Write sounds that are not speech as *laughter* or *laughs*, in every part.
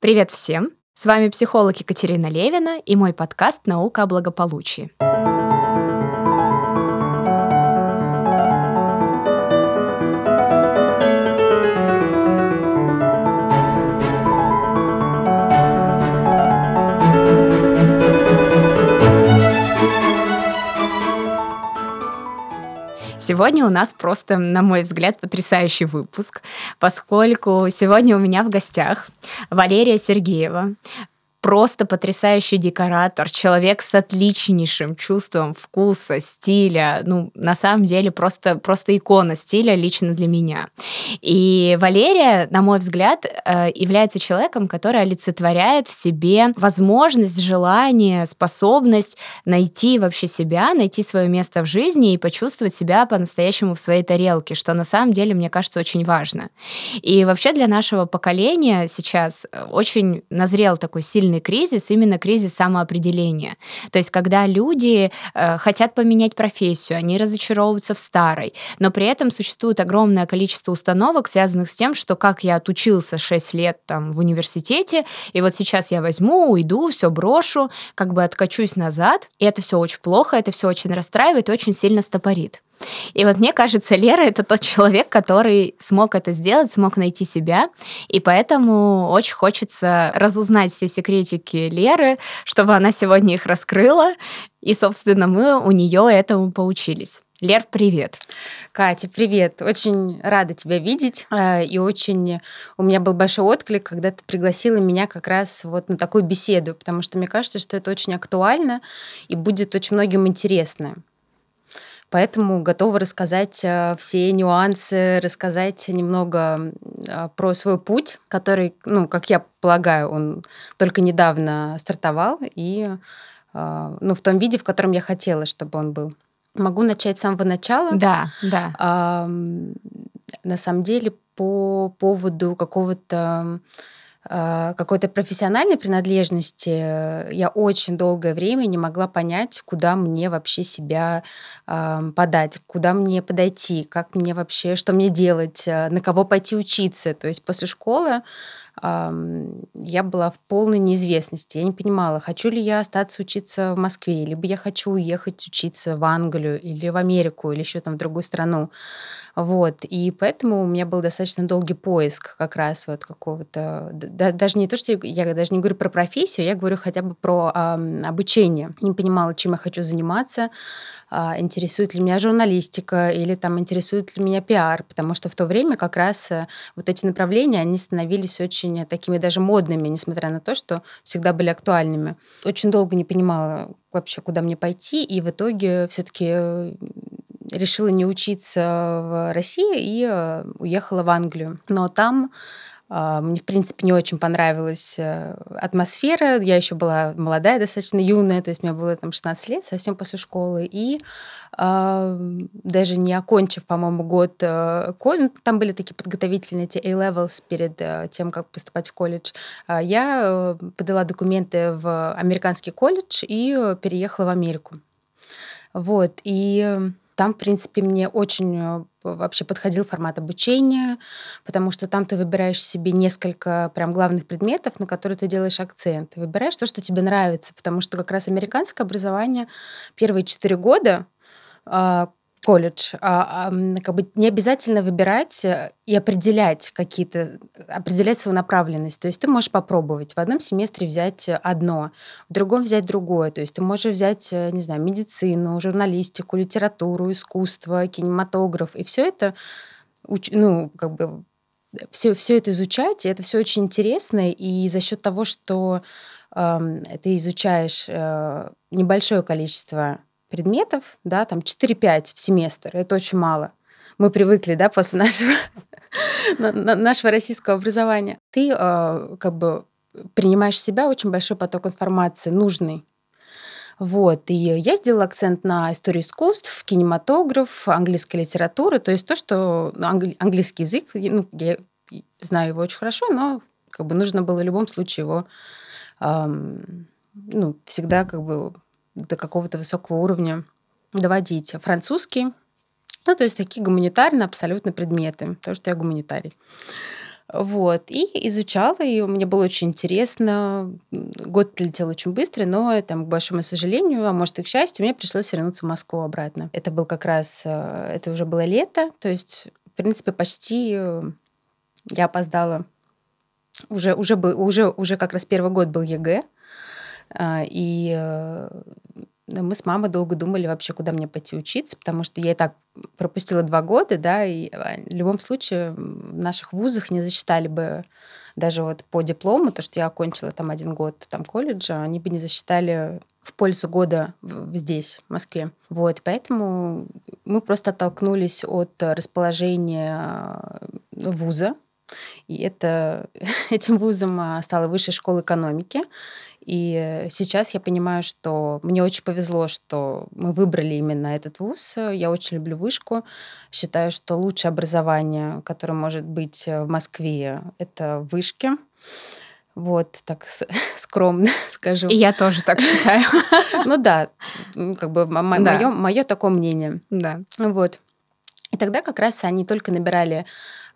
Привет всем! С вами психолог Екатерина Левина и мой подкаст «Наука о благополучии». Сегодня у нас просто, на мой взгляд, потрясающий выпуск, поскольку сегодня у меня в гостях Валерия Сергеева, просто потрясающий декоратор, человек с отличнейшим чувством вкуса, стиля. Ну, на самом деле, просто, просто икона стиля лично для меня. И Валерия, на мой взгляд, э, является человеком, который олицетворяет в себе возможность, желание, способность найти вообще себя, найти свое место в жизни и почувствовать себя по-настоящему в своей тарелке, что на самом деле, мне кажется, очень важно. И вообще для нашего поколения сейчас очень назрел такой сильный сильный кризис, именно кризис самоопределения. То есть, когда люди э, хотят поменять профессию, они разочаровываются в старой, но при этом существует огромное количество установок, связанных с тем, что как я отучился 6 лет там в университете, и вот сейчас я возьму, уйду, все брошу, как бы откачусь назад, и это все очень плохо, это все очень расстраивает очень сильно стопорит. И вот мне кажется, Лера это тот человек, который смог это сделать, смог найти себя, и поэтому очень хочется разузнать все секретики Леры, чтобы она сегодня их раскрыла, и, собственно, мы у нее этому поучились. Лер, привет. Катя, привет. Очень рада тебя видеть. Э, и очень у меня был большой отклик, когда ты пригласила меня как раз вот на такую беседу, потому что мне кажется, что это очень актуально и будет очень многим интересно. Поэтому готова рассказать э, все нюансы, рассказать немного э, про свой путь, который, ну, как я полагаю, он только недавно стартовал, и э, ну, в том виде, в котором я хотела, чтобы он был. Могу начать с самого начала. Да, да. На самом деле, по поводу какого-то какой-то профессиональной принадлежности э, я очень долгое время не могла понять, куда мне вообще себя подать, куда мне подойти, как мне вообще, что мне делать, э, на кого пойти учиться. То есть после школы я была в полной неизвестности. Я не понимала, хочу ли я остаться учиться в Москве, либо я хочу уехать учиться в Англию или в Америку, или еще там в другую страну. Вот. И поэтому у меня был достаточно долгий поиск как раз вот какого-то... Да, даже не то, что я, я даже не говорю про профессию, я говорю хотя бы про э, обучение. Не понимала, чем я хочу заниматься, интересует ли меня журналистика или там интересует ли меня пиар, потому что в то время как раз э, вот эти направления, они становились очень такими даже модными, несмотря на то, что всегда были актуальными. Очень долго не понимала вообще, куда мне пойти, и в итоге все-таки э, решила не учиться в России и э, уехала в Англию. Но там а, мне, в принципе, не очень понравилась э, атмосфера. Я еще была молодая, достаточно юная, то есть мне было там 16 лет, совсем после школы. И э, даже не окончив, по-моему, год, э, там были такие подготовительные эти A-levels перед э, тем, как поступать в колледж, э, я подала документы в американский колледж и переехала в Америку. Вот, и там, в принципе, мне очень э, вообще подходил формат обучения, потому что там ты выбираешь себе несколько прям главных предметов, на которые ты делаешь акцент. Выбираешь то, что тебе нравится, потому что как раз американское образование первые четыре года а, колледж, а, как бы не обязательно выбирать э, и определять какие-то, определять свою направленность. То есть ты можешь попробовать в одном семестре взять одно, в другом взять другое. То есть ты можешь взять, э, не знаю, медицину, журналистику, литературу, искусство, кинематограф, и все это, ну, как бы все, все это изучать, и это все очень интересно, и за счет того, что э, ты изучаешь э, небольшое количество предметов, да, там 4-5 в семестр, это очень мало. Мы привыкли, да, после нашего, *laughs* нашего российского образования. Ты э, как бы принимаешь в себя очень большой поток информации, нужный. Вот. И я сделала акцент на историю искусств, кинематограф, английская литература, то есть то, что ну, англи- английский язык, ну, я знаю его очень хорошо, но как бы нужно было в любом случае его эм, ну, всегда как бы до какого-то высокого уровня доводить. Французский, ну, то есть такие гуманитарные абсолютно предметы, потому что я гуманитарий. Вот. И изучала, и мне было очень интересно. Год прилетел очень быстро, но, там, к большому сожалению, а может и к счастью, мне пришлось вернуться в Москву обратно. Это был как раз, э, это уже было лето, то есть, в принципе, почти э, я опоздала. Уже, уже, был, уже, уже как раз первый год был ЕГЭ, и э, мы с мамой долго думали вообще, куда мне пойти учиться, потому что я и так пропустила два года, да, и а, в любом случае в наших вузах не засчитали бы даже вот по диплому, то, что я окончила там один год там колледжа, они бы не засчитали в пользу года здесь, в Москве. Вот, поэтому мы просто оттолкнулись от расположения вуза, и это, *laughs* этим вузом а, стала Высшая школа экономики. И сейчас я понимаю, что мне очень повезло, что мы выбрали именно этот вуз. Я очень люблю вышку. Считаю, что лучшее образование, которое может быть в Москве, это вышки. Вот, так *laughs* скромно *laughs* скажу. И я тоже так считаю. *laughs* Ну да, как бы мое, такое мнение. Да. Вот. И тогда как раз они только набирали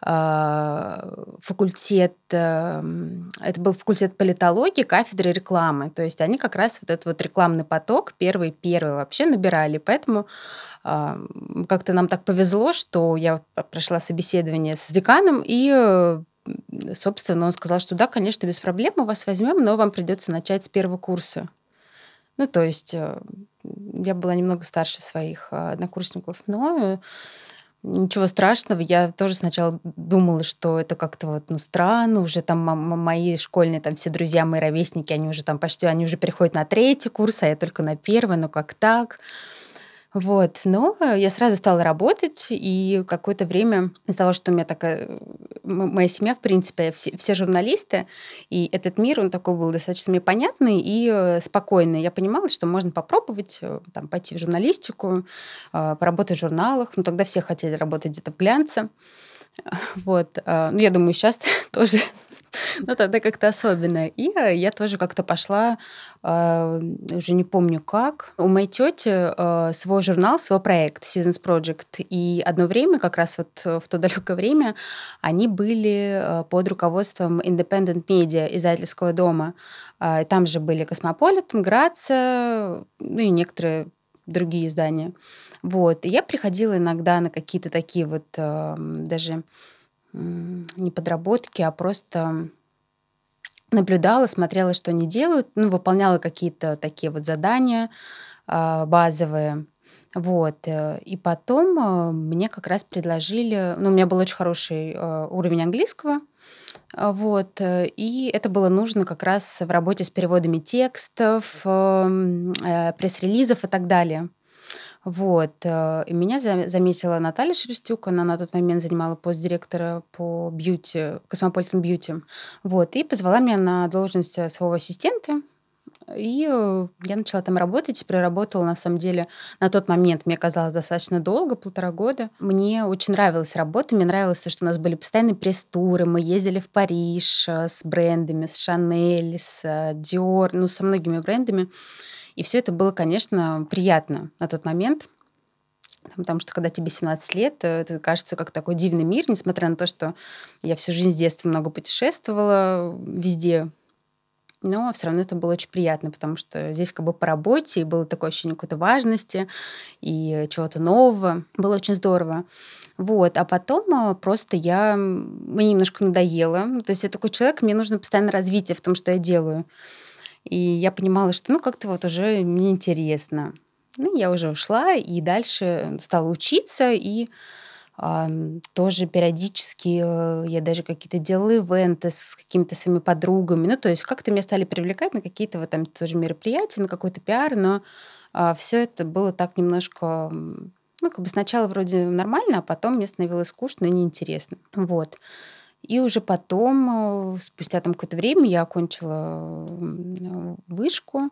факультет, эм, это был факультет политологии, кафедры рекламы. То есть они как раз вот этот вот рекламный поток первый-первый вообще набирали. Поэтому а, как-то нам так повезло, что я прошла собеседование с деканом, и собственно, он сказал, что да, конечно, без проблем мы вас возьмем, но вам придется начать с первого курса. Ну, то есть э, я была немного старше своих э, однокурсников, но Ничего страшного. Я тоже сначала думала, что это как-то вот, ну, странно. Уже там мои школьные, там все друзья, мои ровесники, они уже там почти, они уже переходят на третий курс, а я только на первый. Ну, как так? Вот. Но я сразу стала работать, и какое-то время из-за того, что у меня такая... Моя семья, в принципе, все, все журналисты, и этот мир, он такой был достаточно мне понятный и э, спокойный. Я понимала, что можно попробовать э, там, пойти в журналистику, э, поработать в журналах. Ну, тогда все хотели работать где-то в глянце. *laughs* Вот. Ну, я думаю, сейчас *laughs* тоже *laughs* ну, тогда как-то особенно. И э, я тоже как-то пошла, а, уже не помню как. У моей тети э, свой журнал, свой проект Seasons Project. И одно время, как раз вот в то далекое время, они были э, под руководством Independent Media издательского дома. А, там же были Cosmopolitan, Grazia, ну и некоторые другие издания. Вот. И я приходила иногда на какие-то такие вот даже не подработки, а просто наблюдала, смотрела, что они делают, ну, выполняла какие-то такие вот задания э, базовые. Вот. Э, и потом э, мне как раз предложили... Ну, у меня был очень хороший э, уровень английского, вот. И это было нужно как раз в работе с переводами текстов, эм, пресс-релизов и так далее. Вот. Э, и меня заметила Наталья Шерстюк, она на тот момент занимала пост директора по beauty, Cosmopolitan Beauty. Вот. И позвала меня на должность э, своего ассистента. И э, я начала там работать и проработала, на самом деле, на тот момент, мне казалось, достаточно долго, полтора года. Мне очень нравилась работа, мне нравилось, что у нас были постоянные пресс-туры, мы ездили в Париж с брендами, с Шанель, с Dior, ну, со многими брендами. И все это было, конечно, приятно на тот момент, потому что когда тебе 17 лет, это кажется как такой дивный мир, несмотря на то, что я всю жизнь с детства много путешествовала везде, но все равно это было очень приятно, потому что здесь как бы по работе, и было такое ощущение какой-то важности и чего-то нового. Было очень здорово. Вот. А потом э, просто я... Мне немножко надоело. То есть я такой человек, мне нужно постоянно развитие в том, что я делаю. И я понимала, что ну как-то вот уже неинтересно. Ну, я уже ушла и дальше стала учиться, и тоже периодически э, я даже какие-то делала ивенты с какими-то своими подругами. Ну, то есть как-то меня стали привлекать на какие-то вот там тоже мероприятия, на какой-то пиар, но а, все это было так немножко ну, как бы сначала вроде нормально, а потом мне становилось скучно и неинтересно. Вот. И уже потом, э, спустя там какое-то время, я окончила вышку.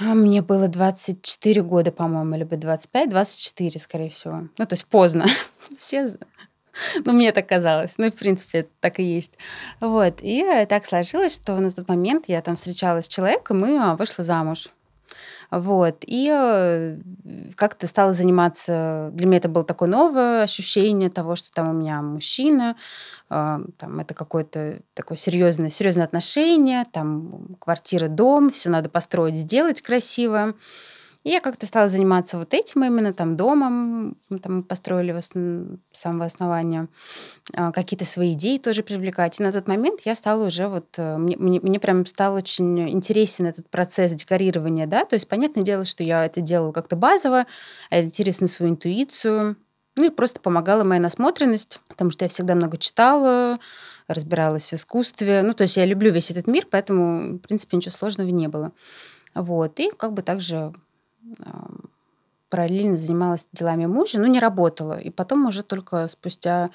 А мне было 24 года, по-моему, либо 25, 24, скорее всего. Ну, то есть поздно. *laughs* Все ну, мне так казалось. Ну, и, в принципе, так и есть. Вот. И так сложилось, что на тот момент я там встречалась с человеком и а, вышла замуж. Вот. И э, как-то стала заниматься... Для меня это было такое новое ощущение того, что там у меня мужчина, э, там это какое-то такое серьезное, серьезное отношение, там квартира, дом, все надо построить, сделать красиво. Я как-то стала заниматься вот этим именно, там, домом, там построили в основ... с самого основания, а, какие-то свои идеи тоже привлекать. И на тот момент я стала уже вот, э, мне, мне, мне прям стал очень интересен этот процесс декорирования, да, то есть понятное дело, что я это делала как-то базово, ориентируясь на свою интуицию, ну и просто помогала моя насмотренность, потому что я всегда много читала, разбиралась в искусстве. Ну, то есть я люблю весь этот мир, поэтому, в принципе, ничего сложного не было. Вот. И как бы также параллельно занималась делами мужа, но не работала. И потом уже только спустя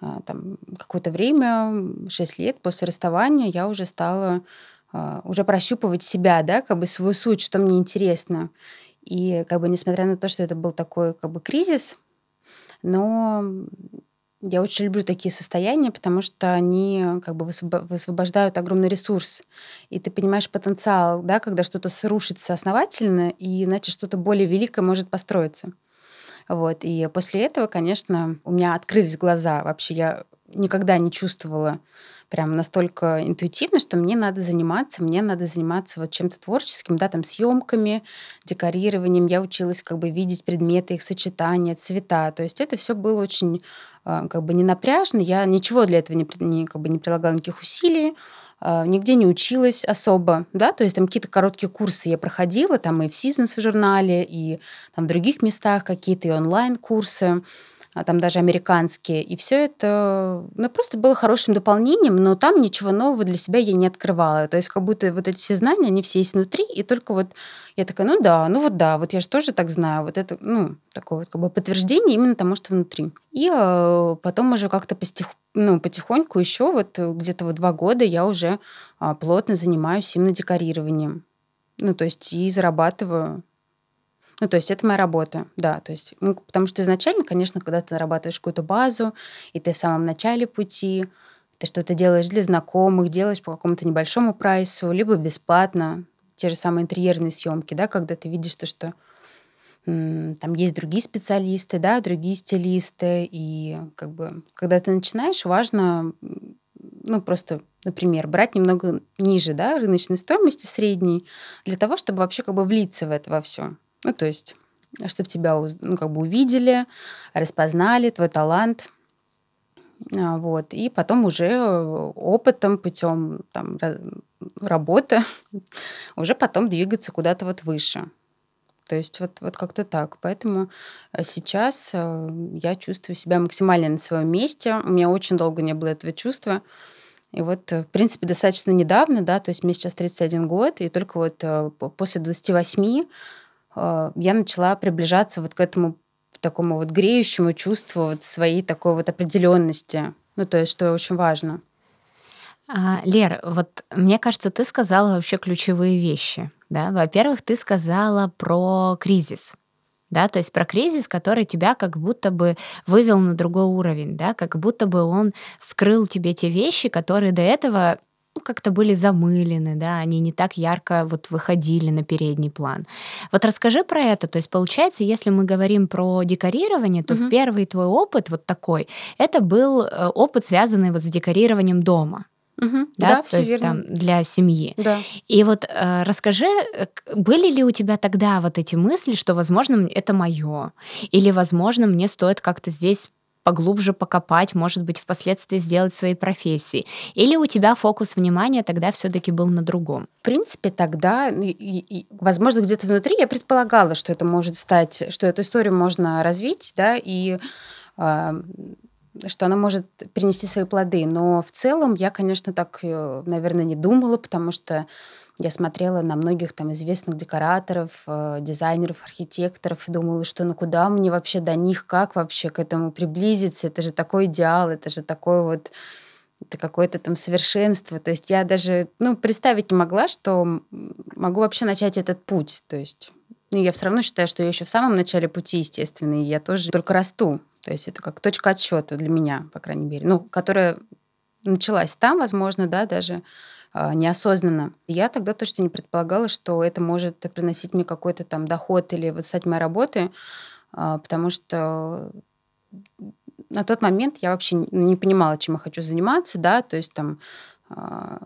а, там, какое-то время, 6 лет после расставания, я уже стала а, уже прощупывать себя, да, как бы свою суть, что мне интересно. И как бы несмотря на то, что это был такой как бы кризис, но я очень люблю такие состояния, потому что они как бы высвобождают огромный ресурс. И ты понимаешь потенциал, да, когда что-то срушится основательно, и иначе что-то более великое может построиться. Вот. И после этого, конечно, у меня открылись глаза. Вообще я никогда не чувствовала прям настолько интуитивно, что мне надо заниматься, мне надо заниматься вот чем-то творческим, да, там съемками, декорированием. Я училась как бы видеть предметы, их сочетания, цвета. То есть это все было очень как бы не напряжно. Я ничего для этого не, не, как бы не прилагала никаких усилий а, нигде не училась особо, да, то есть там какие-то короткие курсы я проходила, там и в Seasons в журнале, и там в других местах какие-то и онлайн-курсы. А там даже американские. И все это ну, просто было хорошим дополнением, но там ничего нового для себя я не открывала. То есть как будто вот эти все знания, они все есть внутри, и только вот я такая, ну да, ну вот да, вот я же тоже так знаю. Вот это, ну, такое вот как бы подтверждение именно тому, что внутри. И э, потом уже как-то постих, ну, потихоньку еще вот где-то вот два года я уже э, плотно занимаюсь именно декорированием. Ну, то есть и зарабатываю ну, то есть это моя работа, да. То есть, ну, потому что изначально, конечно, когда ты нарабатываешь какую-то базу, и ты в самом начале пути, ты что-то делаешь для знакомых, делаешь по какому-то небольшому прайсу, либо бесплатно. Те же самые интерьерные съемки, да, когда ты видишь то, что там есть другие специалисты, да, другие стилисты, и как бы, когда ты начинаешь, важно, ну, просто, например, брать немного ниже, да, рыночной стоимости средней, для того, чтобы вообще как бы влиться в это во все. Ну, то есть, чтобы тебя ну, как бы увидели, распознали твой талант. А, вот. И потом уже опытом, путем там, работы, *laughs* уже потом двигаться куда-то вот выше. То есть вот, вот как-то так. Поэтому э, сейчас э, я чувствую себя максимально на своем месте. У меня очень долго не было этого чувства. И вот, э, в принципе, достаточно недавно, да, то есть мне сейчас 31 год, и только вот после 28 а, я начала приближаться вот к этому такому вот греющему чувству вот своей такой вот определенности. Ну, то есть, что очень важно. А, Лер, вот мне кажется, ты сказала вообще ключевые вещи. Да? Во-первых, ты сказала про кризис. Да, то есть про кризис, который тебя как будто бы вывел на другой уровень, да, как будто бы он вскрыл тебе те вещи, которые до этого ну, как-то были замылены, да, они не так ярко вот выходили на передний план. Вот расскажи про это. То есть получается, если мы говорим про декорирование, то угу. первый твой опыт вот такой, это был э, опыт, связанный вот с декорированием дома. Угу, да, да, то есть верно. там для семьи. Да. И вот э, расскажи, э, были ли у тебя тогда вот эти мысли, что, возможно, это мое, или, возможно, мне стоит как-то здесь поглубже покопать, может быть, впоследствии сделать своей профессии? Или у тебя фокус внимания тогда все-таки был на другом? В принципе, тогда, и, и, возможно, где-то внутри я предполагала, что это может стать, что эту историю можно развить, да, и э, что она может принести свои плоды. Но в целом я, конечно, так, э, наверное, не думала, потому что я смотрела на многих там известных декораторов, э, дизайнеров, архитекторов и думала, что ну куда мне вообще до них, как вообще к этому приблизиться? Это же такой идеал, это же такой вот это какое-то там совершенство. То есть я даже ну, представить не могла, что могу вообще начать этот путь. То есть ну, я все равно считаю, что я еще в самом начале пути, естественно, и я тоже только расту. То есть это как точка отсчета для меня, по крайней мере, ну, которая началась там, возможно, да, даже неосознанно. Я тогда точно не предполагала, что это может приносить мне какой-то там доход или вот стать моей работой, а, потому что на тот момент я вообще не понимала, чем я хочу заниматься, да, то есть там а,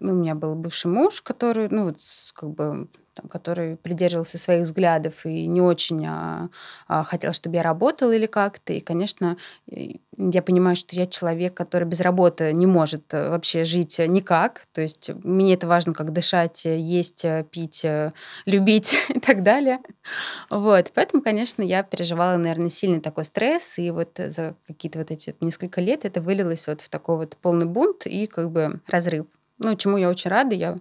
у меня был бывший муж, который, ну, как бы там, который придерживался своих взглядов и не очень а, а, хотел, чтобы я работала или как-то. И, конечно, я понимаю, что я человек, который без работы не может э, вообще жить никак. То есть мне это важно, как дышать, есть, пить, любить *laughs* и так далее. Вот. Поэтому, конечно, я переживала, наверное, сильный такой стресс. И вот за какие-то вот эти несколько лет это вылилось вот в такой вот полный бунт и как бы разрыв. Ну, чему я очень рада. Я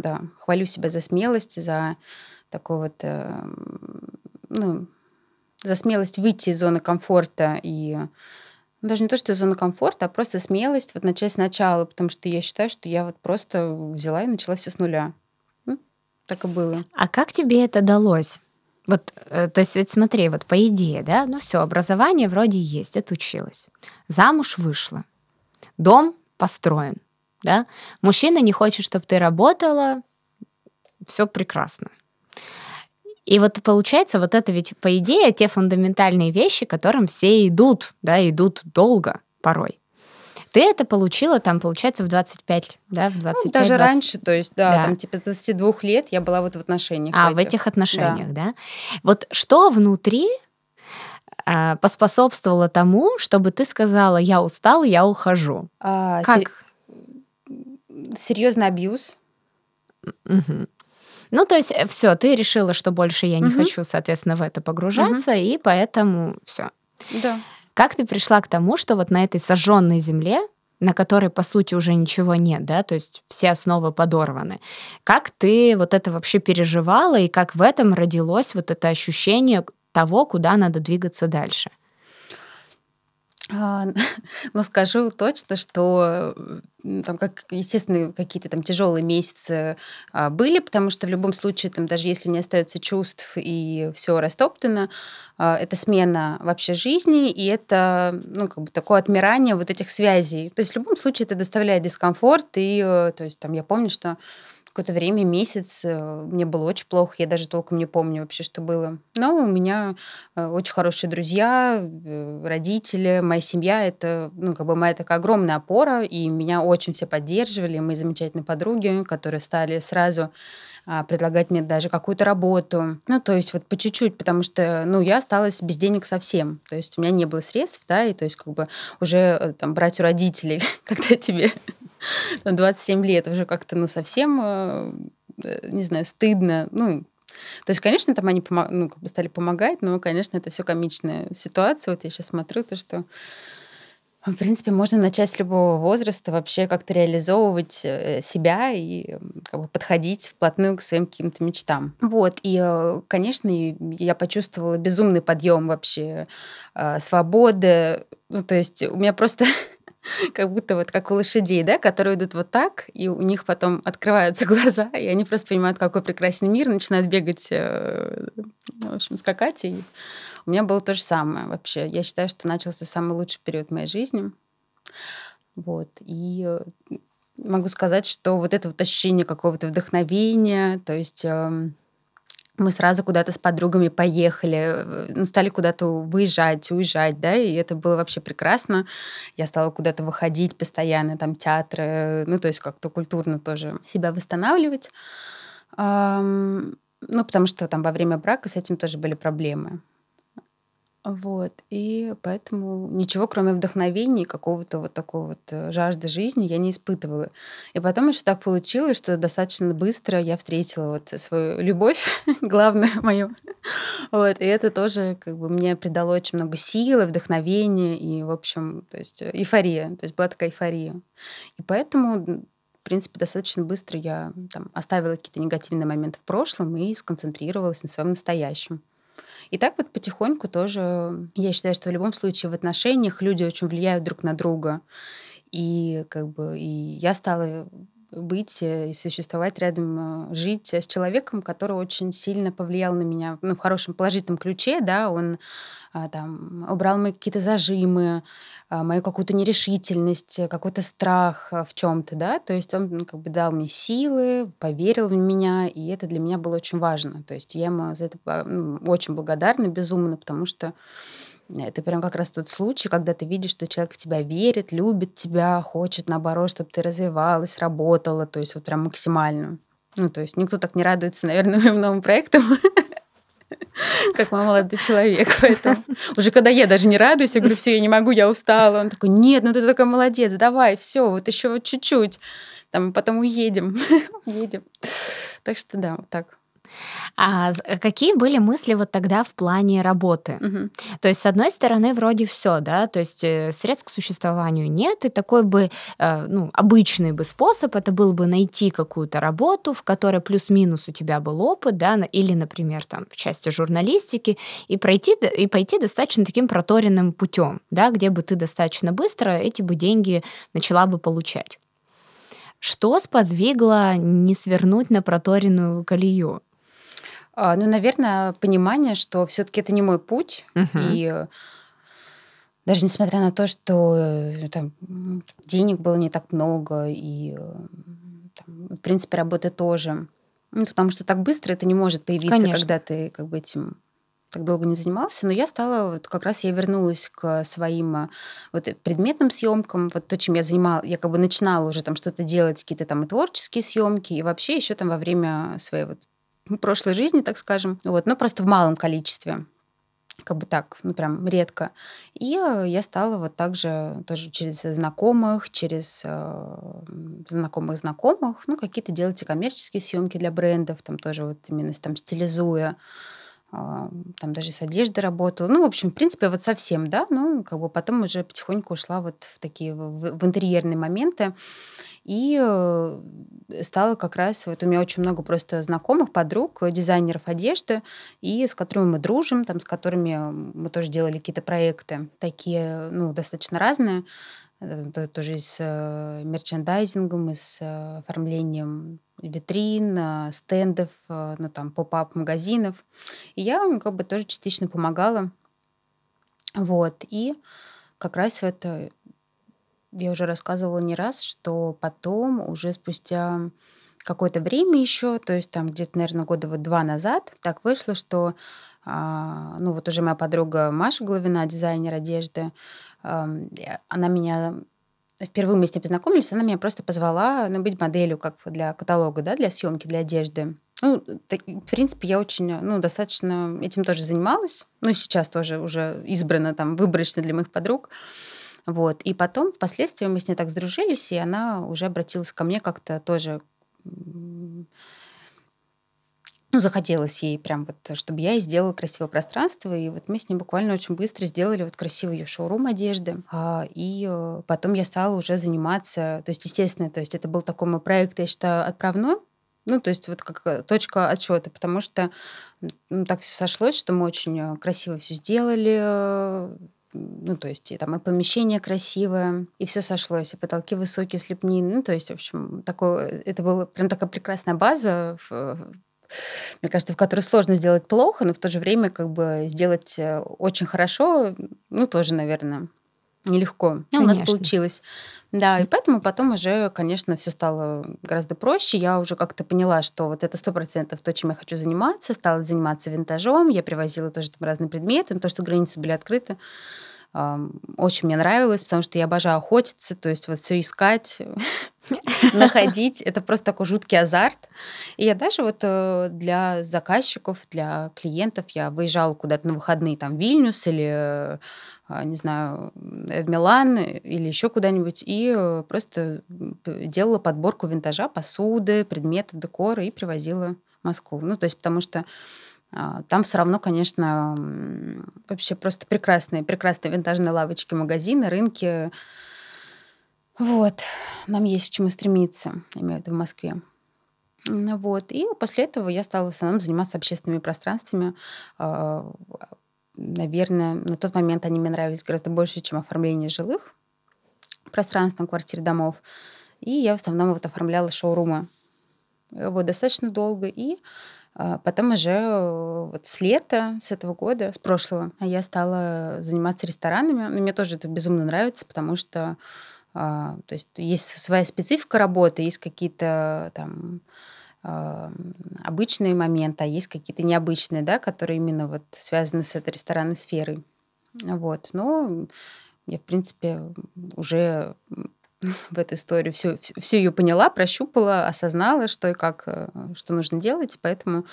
да, хвалю себя за смелость, за такой вот, э, ну, за смелость выйти из зоны комфорта и ну, даже не то, что из зоны комфорта, а просто смелость вот начать сначала, потому что я считаю, что я вот просто взяла и начала все с нуля. Ну, так и было. А как тебе это далось? Вот, э, то есть, ведь смотри, вот по идее, да, ну все, образование вроде есть, отучилась. Замуж вышла. Дом построен да? Мужчина не хочет, чтобы ты работала, все прекрасно. И вот получается, вот это ведь, по идее, те фундаментальные вещи, которым все идут, да, идут долго порой. Ты это получила там, получается, в 25, да, в 25 ну, Даже 20... раньше, то есть, да, да, там типа с 22 лет я была вот в отношениях. А, в этих, в этих отношениях, да. да. Вот что внутри а, поспособствовало тому, чтобы ты сказала, я устала, я ухожу? А, как? Серьезный абьюз. Угу. Ну, то есть, э, все, ты решила, что больше я не угу. хочу, соответственно, в это погружаться, угу. и поэтому все. Да. Как ты пришла к тому, что вот на этой сожженной земле, на которой, по сути, уже ничего нет, да, то есть все основы подорваны. Как ты вот это вообще переживала, и как в этом родилось вот это ощущение того, куда надо двигаться дальше? Ну, *laughs* скажу точно, что там, как, естественно, какие-то там тяжелые месяцы а, были, потому что в любом случае, там, даже если не остается чувств и все растоптано, а, это смена вообще жизни, и это, ну, как бы такое отмирание вот этих связей. То есть в любом случае это доставляет дискомфорт, и, э, то есть там я помню, что какое-то время, месяц, э, мне было очень плохо, я даже толком не помню вообще, что было. Но у меня э, очень хорошие друзья, э, родители, моя семья, это, ну, как бы моя такая огромная опора, и меня очень все поддерживали, мои замечательные подруги, которые стали сразу предлагать мне даже какую-то работу. Ну, то есть вот по чуть-чуть, потому что, ну, я осталась без денег совсем. То есть у меня не было средств, да, и то есть как бы уже там брать у родителей, *laughs* когда тебе *laughs* 27 лет, уже как-то, ну, совсем, э, э, не знаю, стыдно. Ну, то есть, конечно, там они ну, как бы стали помогать, но, конечно, это все комичная ситуация. Вот я сейчас смотрю, то, что в принципе, можно начать с любого возраста вообще как-то реализовывать э, себя и как бы подходить вплотную к своим каким-то мечтам. Вот, и, конечно, я почувствовала безумный подъем вообще свободы. Ну, то есть у меня просто *laughs* как будто вот как у лошадей, да, которые идут вот так, и у них потом открываются *laughs* глаза, и они просто понимают, какой прекрасный мир, начинают бегать, э, в общем, скакать. И у меня было то же самое вообще. Я считаю, что начался самый лучший период моей жизни. Вот. И э, могу сказать, что вот это вот ощущение какого-то вдохновения, то есть эм, мы сразу куда-то с подругами поехали, э, ну, стали куда-то выезжать, уезжать, да, и это было вообще прекрасно. Я стала куда-то выходить постоянно, там, театры, ну, то есть как-то культурно тоже себя восстанавливать. Ну, потому что там во время брака с этим тоже были проблемы. Вот. И поэтому ничего, кроме вдохновения и какого-то вот такого вот э, жажды жизни я не испытывала. И потом еще так получилось, что достаточно быстро я встретила вот свою любовь, *laughs* главную мою. Вот. И это тоже как бы мне придало очень много силы, вдохновения и, в общем, то есть э, эйфория. То есть была такая эйфория. И поэтому в принципе, достаточно быстро я там, оставила какие-то негативные моменты в прошлом и сконцентрировалась на своем настоящем. И так вот потихоньку тоже, я считаю, что в любом случае в отношениях люди очень влияют друг на друга. И как бы и я стала быть и существовать рядом, жить с человеком, который очень сильно повлиял на меня, ну, в хорошем положительном ключе, да, он там убрал мои какие-то зажимы, а, мою какую-то нерешительность, какой-то страх в чем-то, да, то есть он ну, как бы дал мне силы, поверил в меня, и это для меня было очень важно. То есть я ему за это ну, очень благодарна безумно, потому что это прям как раз тот случай, когда ты видишь, что человек в тебя верит, любит тебя, хочет, наоборот, чтобы ты развивалась, работала, то есть вот прям максимально. Ну, то есть никто так не радуется, *laughs* наверное, моим новым проектам, как мой молодой человек. Поэтому уже когда я даже не радуюсь, я говорю, все, я не могу, я устала. Он такой, нет, ну ты такой молодец, давай, все, вот еще вот чуть-чуть. Там потом уедем. *laughs* Едем. Так что да, вот так. А э, какие были мысли вот тогда в плане работы? Угу. То есть, с одной стороны, вроде все, да, то есть э, средств к существованию нет, и такой бы, э, ну, обычный бы способ, это был бы найти какую-то работу, в которой плюс-минус у тебя был опыт, да, или, например, там, в части журналистики, и пройти, и пойти достаточно таким проторенным путем, да, где бы ты достаточно быстро эти бы деньги начала бы получать. Что сподвигло не свернуть на проторенную колею? А, ну, наверное, понимание, что все-таки это не мой путь. Угу. И даже несмотря на то, что э, там, денег было не так много, и там, в принципе работы тоже. Ну, потому что так быстро это не может появиться, Конечно. когда ты как бы этим так долго не занимался, но я стала, вот как раз я вернулась к своим а, вот предметным съемкам, вот то, чем я занимала, я как бы начинала уже там что-то делать, какие-то там и творческие съемки, и вообще еще там во время своей вот прошлой жизни, так скажем, вот, но просто в малом количестве как бы так, ну прям редко. И я стала вот также тоже через знакомых, через э, знакомых знакомых, ну какие-то делать и коммерческие съемки для брендов, там тоже вот именно там стилизуя, э, там даже с одеждой работала. Ну, в общем, в принципе, вот совсем, да, ну, как бы потом уже потихоньку ушла вот в такие, в, в интерьерные моменты. И э, стала как раз... Вот у меня очень много просто знакомых, подруг, дизайнеров одежды, и с которыми мы дружим, там, с которыми мы тоже делали какие-то проекты такие, ну, достаточно разные. Тоже и с э, мерчендайзингом, и с э, оформлением витрин, стендов, ну, там, поп-ап магазинов. И я им как бы тоже частично помогала. Вот. И как раз это я уже рассказывала не раз, что потом, уже спустя какое-то время еще, то есть там где-то, наверное, года вот два назад, так вышло, что а, ну вот уже моя подруга Маша Головина, дизайнер одежды, она меня впервые мы с ней познакомились, она меня просто позвала ну, быть моделью как для каталога, да, для съемки, для одежды. Ну, в принципе, я очень, ну, достаточно этим тоже занималась. Ну, сейчас тоже уже избрана там выборочно для моих подруг. Вот. И потом, впоследствии, мы с ней так сдружились, и она уже обратилась ко мне как-то тоже ну, захотелось ей прям вот, чтобы я ей сделала красивое пространство. И вот мы с ней буквально очень быстро сделали вот красивый ее шоурум одежды. А, и э, потом я стала уже заниматься, то есть, естественно, то есть это был такой мой проект, я считаю, отправной, ну, то есть вот как э, точка отсчета, потому что ну, так все сошлось, что мы очень э, красиво все сделали, ну, то есть и там и помещение красивое, и все сошлось, и потолки высокие, слепнины, ну, то есть, в общем, такое, это была прям такая прекрасная база, в, мне кажется, в которой сложно сделать плохо, но в то же время как бы сделать э, очень хорошо, ну, тоже, наверное, нелегко. Ну, у нас получилось. Да, и поэтому потом уже, конечно, все стало гораздо проще. Я уже как-то поняла, что вот это сто процентов то, чем я хочу заниматься. Стала заниматься винтажом. Я привозила тоже там разные предметы, но то, что границы были открыты. Очень мне нравилось, потому что я обожаю охотиться, то есть вот все искать, *laughs* находить. Это просто такой жуткий азарт. И я даже вот э, для заказчиков, для клиентов, я выезжала куда-то на выходные, там, в Вильнюс или а, не знаю, в Милан или еще куда-нибудь, и э, просто делала подборку винтажа, посуды, предметов, декора и привозила в Москву. Ну, то есть потому что а, там все равно, конечно, вообще просто прекрасные, прекрасные винтажные лавочки, магазины, рынки. Вот, нам есть к чему стремиться, имею в виду в Москве. Вот. И после этого я стала в основном заниматься общественными пространствами, а, наверное, на тот момент они мне нравились гораздо больше, чем оформление жилых пространств на квартире домов. И я в основном вот оформляла шоурумы. Вот достаточно долго. И а, потом уже э, вот с лета, с этого года, с прошлого, я стала заниматься ресторанами. Но мне тоже это безумно нравится, потому что а, то есть есть своя специфика работы, есть какие-то там обычные моменты, а есть какие-то необычные, да, которые именно вот связаны с этой ресторанной сферой. Вот. Но я, в принципе, уже *laughs* в эту историю всю, всю ее поняла, прощупала, осознала, что и как, э, что нужно делать. Поэтому,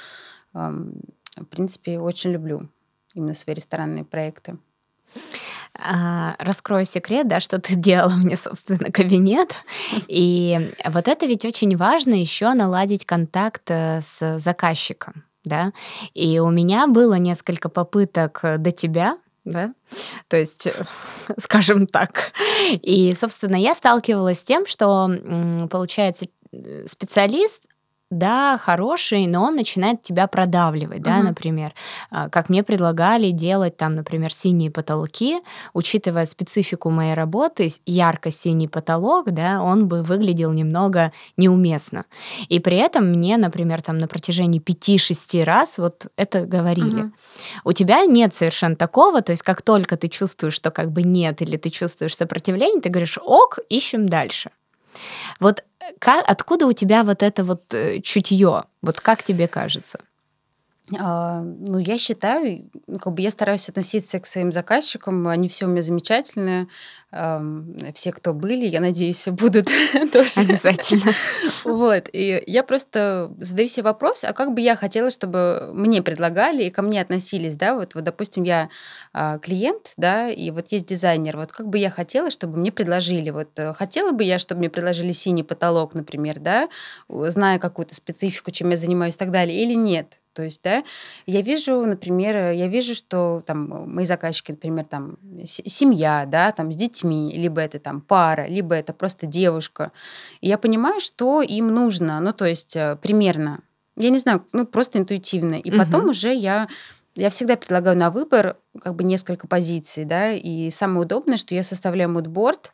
в принципе, очень люблю именно свои ресторанные проекты. А, раскрою секрет, да, что ты делала мне, собственно, кабинет. И вот это ведь очень важно еще наладить контакт э, с заказчиком. Да? И у меня было несколько попыток до тебя да, то есть, *laughs* скажем так. И, собственно, я сталкивалась с тем, что, получается, э, специалист да, хороший, но он начинает тебя продавливать, да, угу. например. А, как мне предлагали делать там, например, синие потолки, учитывая специфику моей работы, ярко-синий потолок, да, он бы выглядел немного неуместно. И при этом мне, например, там на протяжении 5-6 раз вот это говорили. Угу. У тебя нет совершенно такого, то есть как только ты чувствуешь, что как бы нет, или ты чувствуешь сопротивление, ты говоришь, ок, ищем дальше. Вот как, откуда у тебя вот это вот э, чутье? Вот как тебе кажется? А, ну, я считаю, ну, как бы я стараюсь относиться к своим заказчикам, они все у меня замечательные, все, кто были, я надеюсь, будут *laughs* тоже. Обязательно. *laughs* Вот. И я просто задаю себе вопрос, а как бы я хотела, чтобы мне предлагали и ко мне относились, да, вот, вот допустим, я а, клиент, да, и вот есть дизайнер, вот как бы я хотела, чтобы мне предложили, вот э, хотела бы я, чтобы мне предложили синий потолок, например, да, зная какую-то специфику, чем я занимаюсь и так далее, или нет. То есть, да, я вижу, например, я вижу, что там мои заказчики, например, там семья, да, там с детьми, либо это там пара, либо это просто девушка. И я понимаю, что им нужно, ну, то есть э, примерно. Я не знаю, ну, просто интуитивно. И угу. потом уже я я всегда предлагаю на выбор как бы несколько позиций, да, и самое удобное, что я составляю мудборд,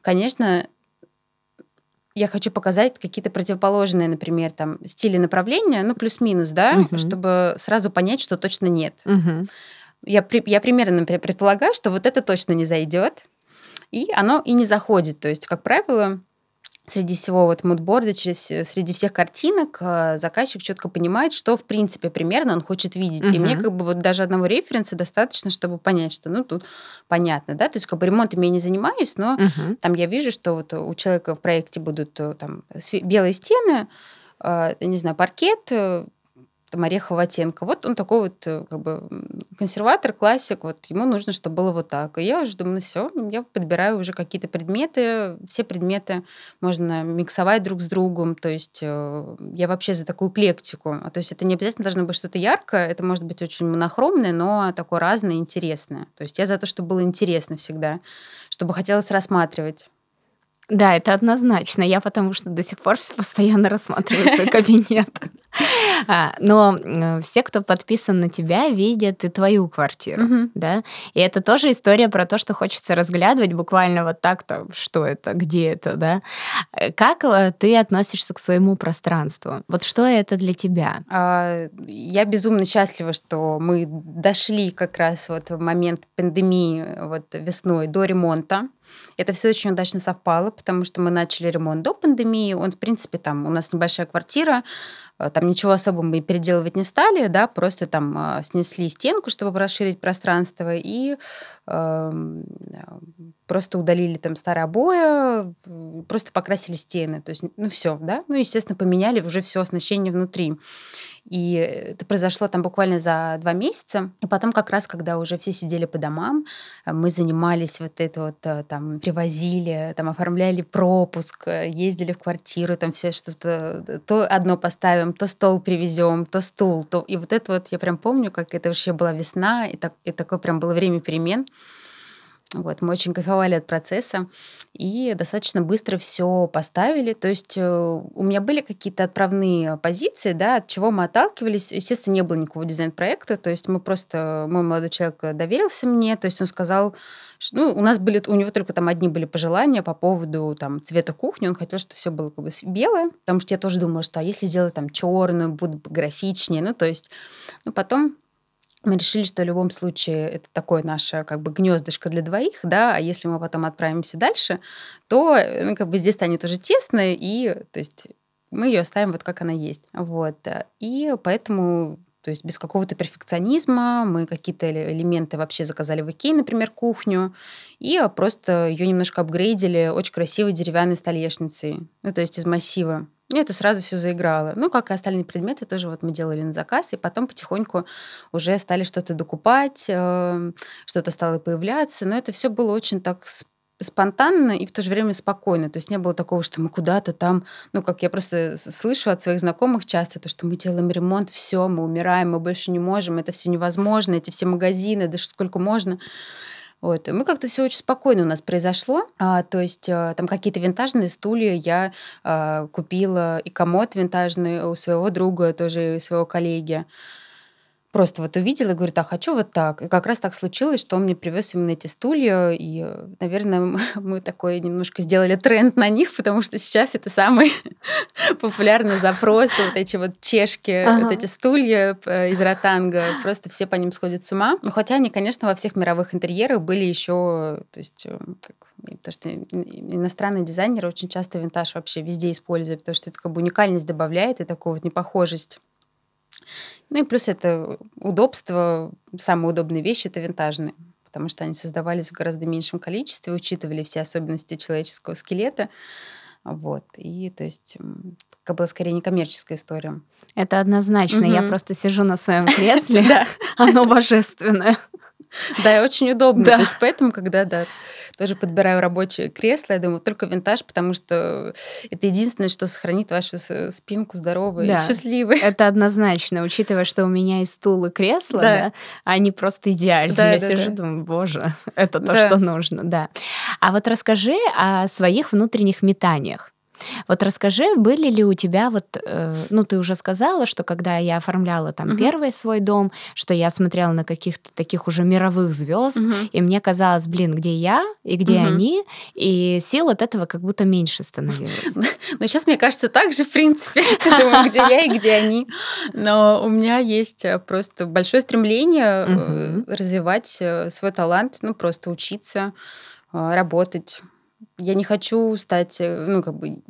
конечно, я хочу показать какие-то противоположные, например, там стили направления, ну плюс-минус, да, угу. чтобы сразу понять, что точно нет. Угу. Я, я примерно, например, предполагаю, что вот это точно не зайдет, и оно и не заходит. То есть, как правило, среди всего вот мудборда, через, э, среди всех картинок э, заказчик четко понимает, что, в принципе, примерно он хочет видеть. Угу. И мне как бы вот даже одного референса достаточно, чтобы понять, что, ну, тут понятно, да, то есть как бы ремонтом я не занимаюсь, но угу. там я вижу, что вот у человека в проекте будут э, там белые стены, не знаю, паркет, там, орехового оттенка. Вот он такой вот э, как бы консерватор, классик, вот ему нужно, чтобы было вот так. И я уже думаю, ну все, я подбираю уже какие-то предметы, все предметы можно миксовать друг с другом, то есть э, я вообще за такую эклектику. То есть это не обязательно должно быть что-то яркое, это может быть очень монохромное, но такое разное, интересное. То есть я за то, чтобы было интересно всегда, чтобы хотелось рассматривать. Да, это однозначно. Я потому что до сих пор постоянно рассматриваю свой кабинет. *laughs* А, но все, кто подписан на тебя, видят и твою квартиру, угу. да. И это тоже история про то, что хочется разглядывать буквально вот так-то, что это, где это, да. Как э, ты относишься к своему пространству? Вот что это для тебя? А, я безумно счастлива, что мы дошли как раз вот в момент пандемии вот весной до ремонта. Это все очень удачно совпало, потому что мы начали ремонт до пандемии. Он, в принципе, там у нас небольшая квартира, Э, там ничего особо мы переделывать не стали, да, просто там э, снесли стенку, чтобы расширить пространство, и э, просто удалили там старые обои, просто покрасили стены. То есть, ну все, да. Ну, естественно, поменяли уже все оснащение внутри. И это произошло там буквально за два месяца. И потом как раз, когда уже все сидели по домам, мы занимались вот это вот, э, там, привозили, там, оформляли пропуск, ездили в квартиру, там все что-то, то одно поставим, то стол привезем, то стул, то... И вот это вот я прям помню, как это вообще была весна, и, так, и такое прям было время перемен. Вот, мы очень кайфовали от процесса и достаточно быстро все поставили. То есть э, у меня были какие-то отправные позиции, да, от чего мы отталкивались. Естественно, не было никакого дизайн-проекта. То есть мы просто, мой молодой человек доверился мне, то есть он сказал, Ну, у нас были, у него только там одни были пожелания по поводу там цвета кухни. Он хотел, чтобы все было как бы белое, потому что я тоже думала, что а если сделать там черную, будет графичнее. Ну, то есть, ну, потом мы решили, что в любом случае это такое наше как бы гнездышко для двоих, да, а если мы потом отправимся дальше, то ну, как бы здесь станет уже тесно, и то есть мы ее оставим вот как она есть. Вот. И поэтому то есть без какого-то перфекционизма мы какие-то элементы вообще заказали в Икее, например, кухню, и просто ее немножко апгрейдили очень красивой деревянной столешницей, ну, то есть из массива. И это сразу все заиграло. Ну, как и остальные предметы, тоже вот мы делали на заказ, и потом потихоньку уже стали что-то докупать, э, что-то стало появляться. Но это все было очень так спонтанно и в то же время спокойно. То есть не было такого, что мы куда-то там, ну, как я просто слышу от своих знакомых часто, то, что мы делаем ремонт, все, мы умираем, мы больше не можем, это все невозможно, эти все магазины, да сколько можно. Вот. Мы как-то все очень спокойно у нас произошло. А, то есть а, там какие-то винтажные стулья я а, купила и комод винтажный у своего друга, тоже у своего коллеги просто вот увидела и говорит, а хочу вот так. И как раз так случилось, что он мне привез именно эти стулья, и, наверное, *laughs* мы такой немножко сделали тренд на них, потому что сейчас это самый *laughs* популярный запрос, вот эти вот чешки, ага. вот эти стулья э, из ротанга, просто все по ним сходят с ума. Но хотя они, конечно, во всех мировых интерьерах были еще, то есть э, как, потому что иностранные дизайнеры очень часто винтаж вообще везде используют, потому что это как бы уникальность добавляет и такую вот непохожесть. Ну и плюс это удобство, самые удобные вещи это винтажные, потому что они создавались в гораздо меньшем количестве, учитывали все особенности человеческого скелета. Вот. И то есть как была скорее некоммерческая история. Это однозначно. Угу. Я просто сижу на своем кресле, *laughs* *laughs* оно божественное. Да, и очень удобно. То есть поэтому, когда, да, тоже подбираю рабочее кресло. Я думаю, только винтаж, потому что это единственное, что сохранит вашу спинку здоровой да, и счастливой. *laughs* Это однозначно, учитывая, что у меня и стул, и кресло, да. Да, они просто идеальны. Да, Я да, сижу, да. думаю, боже, *laughs* это то, да. что нужно, да. А вот расскажи о своих внутренних метаниях. Вот расскажи, были ли у тебя вот, э, ну ты уже сказала, что когда я оформляла там угу. первый свой дом, что я смотрела на каких-то таких уже мировых звезд, угу. и мне казалось, блин, где я и где угу. они, и сил от этого как будто меньше становилось. *laughs* Но сейчас мне кажется так же, в принципе, *laughs* думаю, где я и где они. Но у меня есть э, просто большое стремление угу. развивать э, свой талант, ну просто учиться, работать я не хочу стать, э, ну, как бы,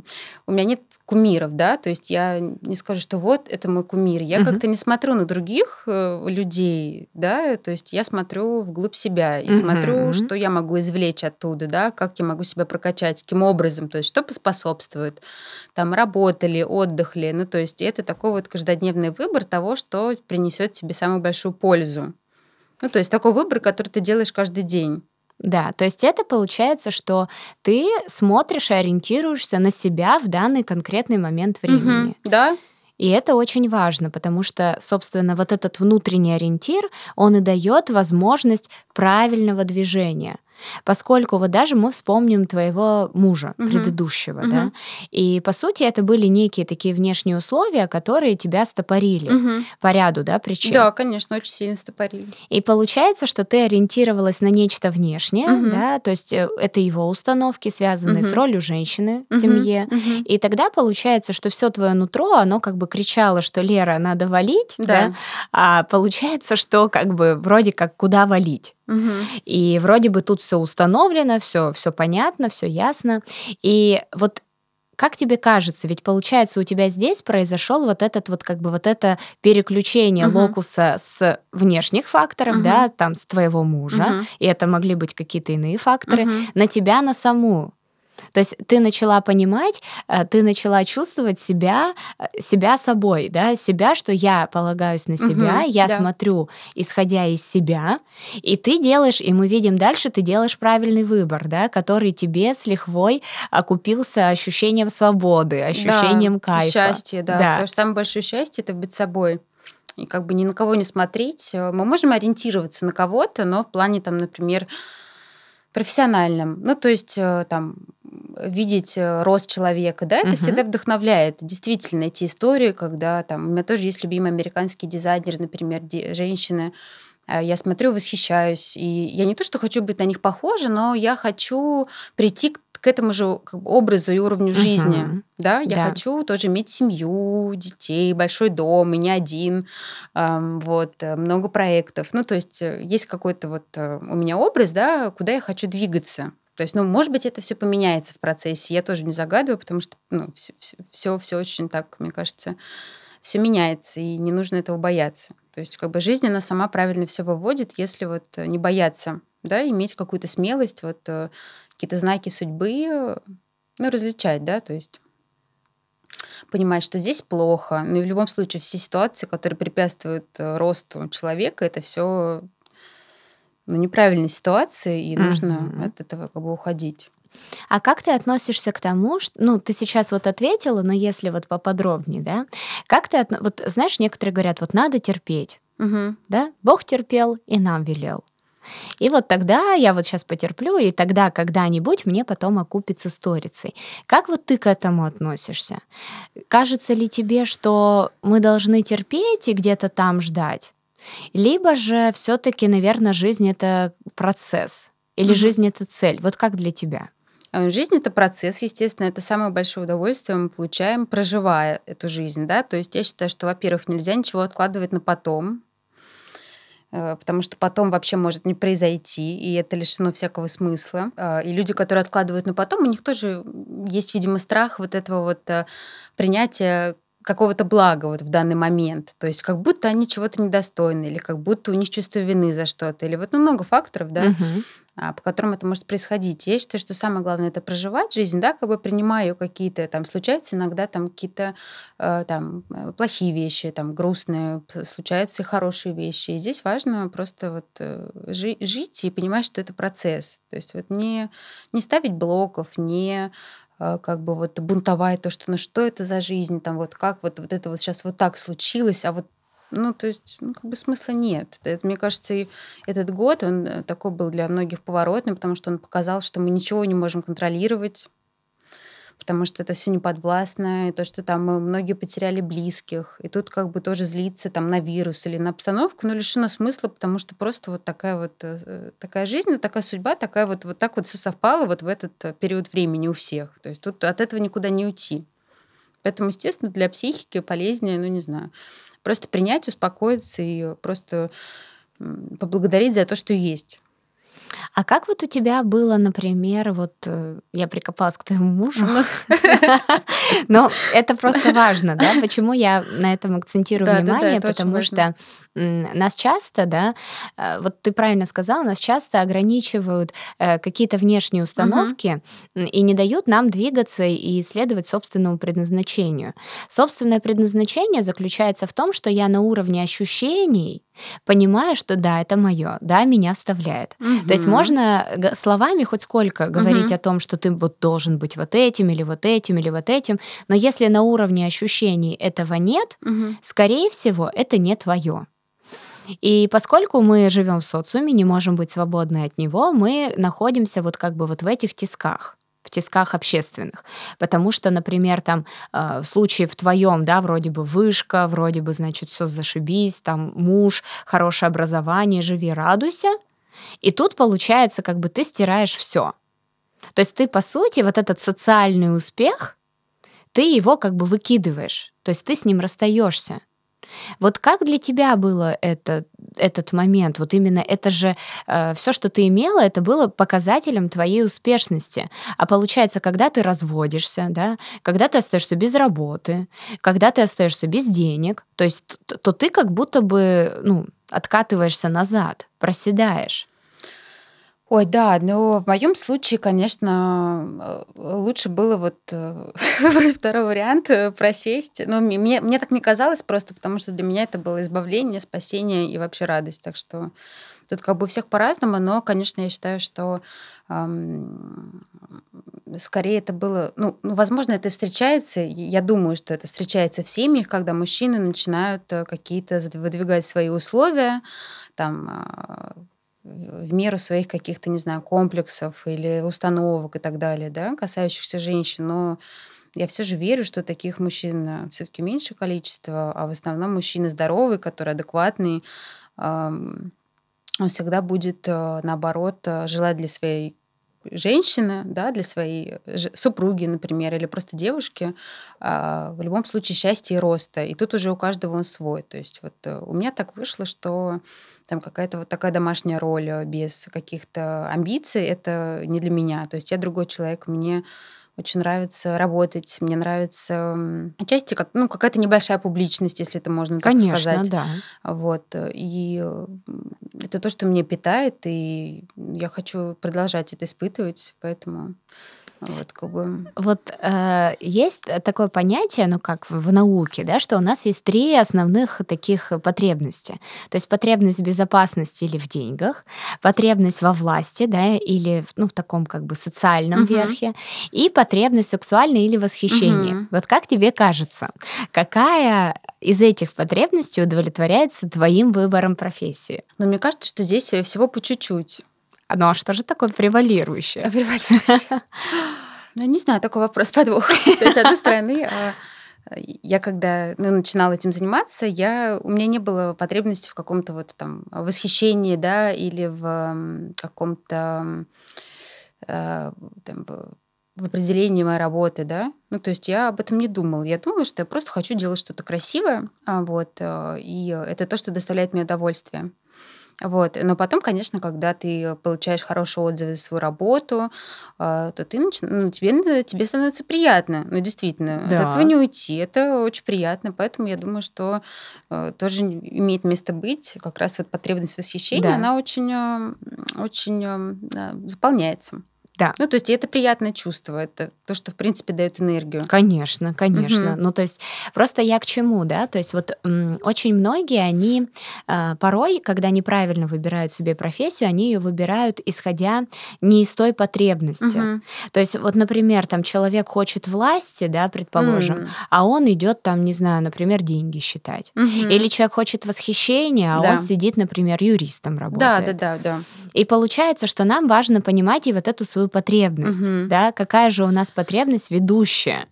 у меня нет кумиров, да, то есть я не скажу, что вот это мой кумир. Я угу. как-то не смотрю на других э, людей, да, то есть я смотрю вглубь себя и угу. смотрю, что я могу извлечь оттуда, да, как я могу себя прокачать, каким образом, то есть что поспособствует. Там работали, отдыхали, ну, то есть это такой вот каждодневный выбор того, что принесет тебе самую большую пользу. Ну, то есть такой выбор, который ты делаешь каждый день. Да, то есть это получается, что ты смотришь и ориентируешься на себя в данный конкретный момент времени. Угу, да. И это очень важно, потому что, собственно, вот этот внутренний ориентир, он и дает возможность правильного движения. Поскольку вот даже мы вспомним твоего мужа угу. предыдущего, угу. да, и по сути это были некие такие внешние условия, которые тебя стопорили угу. по ряду, да, причин. Да, конечно, очень сильно стопорили. И получается, что ты ориентировалась на нечто внешнее, угу. да, то есть э, это его установки, связанные угу. с ролью женщины в угу. семье, угу. и тогда получается, что все твое нутро, оно как бы кричало, что Лера надо валить, да, да а получается, что как бы вроде как куда валить. И вроде бы тут все установлено, все, все понятно, все ясно. И вот как тебе кажется, ведь получается у тебя здесь произошел вот этот вот как бы вот это переключение угу. локуса с внешних факторов, угу. да, там с твоего мужа, угу. и это могли быть какие-то иные факторы, угу. на тебя на саму. То есть ты начала понимать, э, ты начала чувствовать себя, э, себя собой, да, себя, что я полагаюсь на себя, угу, я да. смотрю, исходя из себя, и ты делаешь, и мы видим дальше, ты делаешь правильный выбор, да, который тебе с лихвой окупился ощущением свободы, ощущением да, кайфа. Счастье, да, да. Потому что самое большое счастье это быть собой и как бы ни на кого не смотреть. Мы можем ориентироваться на кого-то, но в плане там, например, профессиональном. Ну, то есть э, там видеть э, рост человека, да, это угу. всегда вдохновляет. Действительно, эти истории, когда там у меня тоже есть любимый американский дизайнер, например, женщины, э, я смотрю, восхищаюсь. И я не то, что хочу быть на них похожа, но я хочу прийти к к этому же как бы, образу и уровню жизни. Угу. Да, я да. хочу тоже иметь семью, детей, большой дом, и не один, эм, вот, много проектов. Ну, то есть есть какой-то вот у меня образ, да, куда я хочу двигаться. То есть, ну, может быть, это все поменяется в процессе. Я тоже не загадываю, потому что, ну, все, все, все очень так, мне кажется, все меняется, и не нужно этого бояться. То есть, как бы жизнь, она сама правильно все выводит, если вот не бояться, да, иметь какую-то смелость, вот э, какие-то знаки судьбы, ну, различать, да, то есть понимать, что здесь плохо. Но и в любом случае все ситуации, которые препятствуют э, росту человека, это все ну, неправильной ситуации, и нужно mm-hmm. от этого как бы уходить. А как ты относишься к тому, что, ну, ты сейчас вот ответила, но если вот поподробнее, да, как ты, отно... вот знаешь, некоторые говорят, вот надо терпеть, угу. да, Бог терпел и нам велел. И вот тогда я вот сейчас потерплю, и тогда когда-нибудь мне потом окупится сторицей. Как вот ты к этому относишься? Кажется ли тебе, что мы должны терпеть и где-то там ждать? Либо же все-таки, наверное, жизнь это процесс, или mm-hmm. жизнь это цель. Вот как для тебя? Э, жизнь это процесс, естественно, это самое большое удовольствие мы получаем, проживая эту жизнь, да. То есть я считаю, что, во-первых, нельзя ничего откладывать на потом, э, потому что потом вообще может не произойти, и это лишено всякого смысла. Э, и люди, которые откладывают на потом, у них тоже есть, видимо, страх вот этого вот принятия какого-то блага вот в данный момент. То есть как будто они чего-то недостойны, или как будто у них чувство вины за что-то, или вот ну, много факторов, да, угу. по которым это может происходить. Я считаю, что самое главное это проживать жизнь, да, как бы принимая ее какие-то, там, случаются иногда там какие-то э, там э, плохие вещи, там, грустные, случаются и хорошие вещи. И здесь важно просто вот э, жи- жить и понимать, что это процесс. То есть вот не, не ставить блоков, не как бы вот бунтовать то, что ну что это за жизнь, там вот как вот, вот это вот сейчас вот так случилось, а вот ну, то есть, ну, как бы смысла нет. Это, мне кажется, и этот год, он э, такой был для многих поворотный, потому что он показал, что мы ничего не можем контролировать, потому что это все неподвластно, и то, что там мы многие потеряли близких, и тут как бы тоже злиться там на вирус или на обстановку, но лишено смысла, потому что просто вот такая вот э, такая жизнь, такая судьба, такая вот вот так вот все совпало вот в этот э, период времени у всех. То есть тут от этого никуда не уйти. Поэтому, естественно, для психики полезнее, ну не знаю, просто принять, успокоиться и просто поблагодарить за то, что есть. А как вот у тебя было, например, вот э, я прикопалась к твоему мужу, *laughs* но это просто важно, да? Почему я на этом акцентирую внимание? Потому что нас часто, да, э, вот ты правильно сказала, нас часто ограничивают э, какие-то внешние установки и не дают нам двигаться и исследовать собственному предназначению. Собственное предназначение заключается в том, что я на уровне ощущений понимаю, что да, это мое, да, меня вставляет. Угу. То есть можно словами хоть сколько говорить угу. о том, что ты вот должен быть вот этим или вот этим или вот этим, но если на уровне ощущений этого нет, угу. скорее всего, это не твое. И поскольку мы живем в социуме, не можем быть свободны от него, мы находимся вот как бы вот в этих тисках в тисках общественных. Потому что, например, там э, в случае в твоем, да, вроде бы вышка, вроде бы, значит, все зашибись, там муж, хорошее образование, живи, радуйся. И тут получается, как бы ты стираешь все. То есть ты, по сути, вот этот социальный успех, ты его как бы выкидываешь. То есть ты с ним расстаешься. Вот как для тебя было это, этот момент? Вот именно это же э, все, что ты имела, это было показателем твоей успешности. А получается, когда ты разводишься, да, когда ты остаешься без работы, когда ты остаешься без денег, то есть то, то ты как будто бы ну, откатываешься назад, проседаешь. Ой, да, но в моем случае, конечно, э, лучше было вот э, *laughs* второй вариант, э, просесть. Ну, мне, мне так не казалось просто, потому что для меня это было избавление, спасение и вообще радость. Так что тут как бы у всех по-разному, но, конечно, я считаю, что скорее это было, ну, ну, возможно, это встречается, я думаю, что это встречается в семьях, когда мужчины начинают какие-то выдвигать свои условия, там, а, в меру своих каких-то, не знаю, комплексов или установок и так далее, да, касающихся женщин, но я все же верю, что таких мужчин э, все-таки меньше количество, а в основном мужчины здоровые, которые адекватные, он всегда будет, э, наоборот, э, желать для своей женщины, да, для своей супруги, например, или просто девушки, а, в любом случае счастья и роста. И тут уже у каждого он свой. То есть вот э, у меня так вышло, что там какая-то вот такая домашняя роль без каких-то амбиций, это не для меня. То есть я другой человек, мне очень нравится работать, мне нравится отчасти как, ну, какая-то небольшая публичность, если это можно так Конечно, сказать. да. Вот. И это то, что меня питает, и я хочу продолжать это испытывать, поэтому вот, как бы... вот э, есть такое понятие, ну как в, в науке, да, что у нас есть три основных таких потребности. То есть потребность в безопасности или в деньгах, потребность во власти, да, или ну, в таком как бы социальном угу. верхе, и потребность сексуальной или восхищения. Угу. Вот как тебе кажется, какая из этих потребностей удовлетворяется твоим выбором профессии? Ну, мне кажется, что здесь всего по чуть-чуть. Ну а что же такое превалирующее? Превалирующее. *laughs* Ну, не знаю, такой вопрос подвох. *laughs* То есть, с одной стороны, а, я когда ну, начинала этим заниматься, я, у меня не было потребности в каком-то вот там восхищении, да, или в каком-то там, в определении моей работы, да. Ну, то есть я об этом не думала. Я думала, что я просто хочу делать что-то красивое, а, вот, и это то, что доставляет мне удовольствие. Вот. Но потом, конечно, когда ты получаешь хорошие отзывы за свою работу, а, то ты нач... ну, тебе, тебе становится приятно. Ну, действительно, да. от этого не уйти. Это очень приятно. Поэтому я думаю, что э, тоже имеет место быть. Как раз вот потребность восхищения, да. она очень, э, очень э, заполняется. Да. Ну, то есть это приятное чувство, это то, что, в принципе, дает энергию. Конечно, конечно. Угу. Ну, то есть просто я к чему, да? То есть вот очень многие, они э, порой, когда неправильно выбирают себе профессию, они ее выбирают, исходя не из той потребности. Угу. То есть вот, например, там человек хочет власти, да, предположим, угу. а он идет там, не знаю, например, деньги считать. Угу. Или человек хочет восхищения, а да. он сидит, например, юристом работает. Да, да, да, да. И получается, что нам важно понимать и вот эту свою потребность, угу. да, какая же у нас потребность ведущая.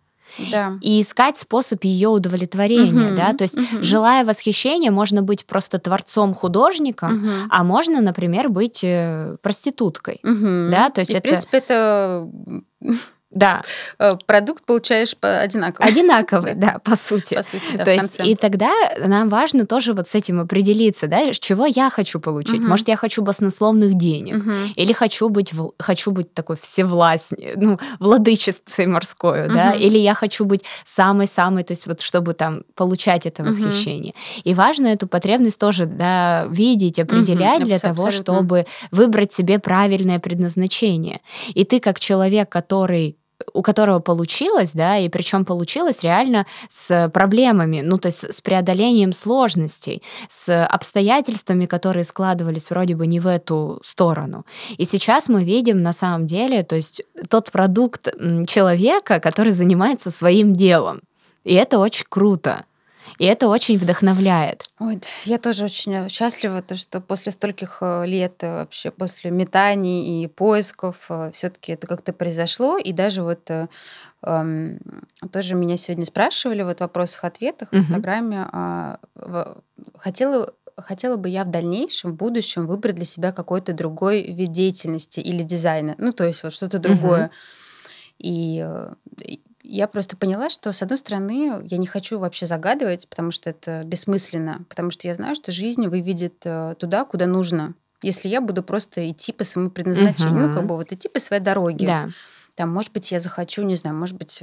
Да. И искать способ ее удовлетворения, угу, да, то есть угу. желая восхищения, можно быть просто творцом художником, угу. а можно, например, быть э, проституткой, угу. да, то есть и, это. В принципе, это да. Э, продукт получаешь одинаковый. Одинаковый, *laughs* да, по сути. По сути, да, То есть, и тогда нам важно тоже вот с этим определиться, да, чего я хочу получить. Угу. Может, я хочу баснословных денег, угу. или хочу быть, хочу быть такой всевластной, *laughs* ну, владычицей морской, угу. да, или я хочу быть самой-самой, то есть вот чтобы там получать это восхищение. Угу. И важно эту потребность тоже, да, видеть, определять угу, для того, чтобы выбрать себе правильное предназначение. И ты как человек, который у которого получилось, да, и причем получилось реально с проблемами, ну, то есть с преодолением сложностей, с обстоятельствами, которые складывались вроде бы не в эту сторону. И сейчас мы видим на самом деле, то есть тот продукт человека, который занимается своим делом. И это очень круто. И это очень вдохновляет. Ой, я тоже очень счастлива, то, что после стольких э, лет э, вообще, после метаний и поисков, э, все-таки это как-то произошло. И даже вот эм, тоже меня сегодня спрашивали вот в вопросах-ответах в Инстаграме. Э, хотела хотела бы я в дальнейшем, в будущем выбрать для себя какой-то другой вид деятельности или дизайна. Ну, то есть вот что-то другое. Угу. И я просто поняла, что, с одной стороны, я не хочу вообще загадывать, потому что это бессмысленно, потому что я знаю, что жизнь выведет э, туда, куда нужно. Если я буду просто идти по своему предназначению, угу. ну, как бы вот идти по своей дороге. Да. Там, может быть, я захочу, не знаю, может быть,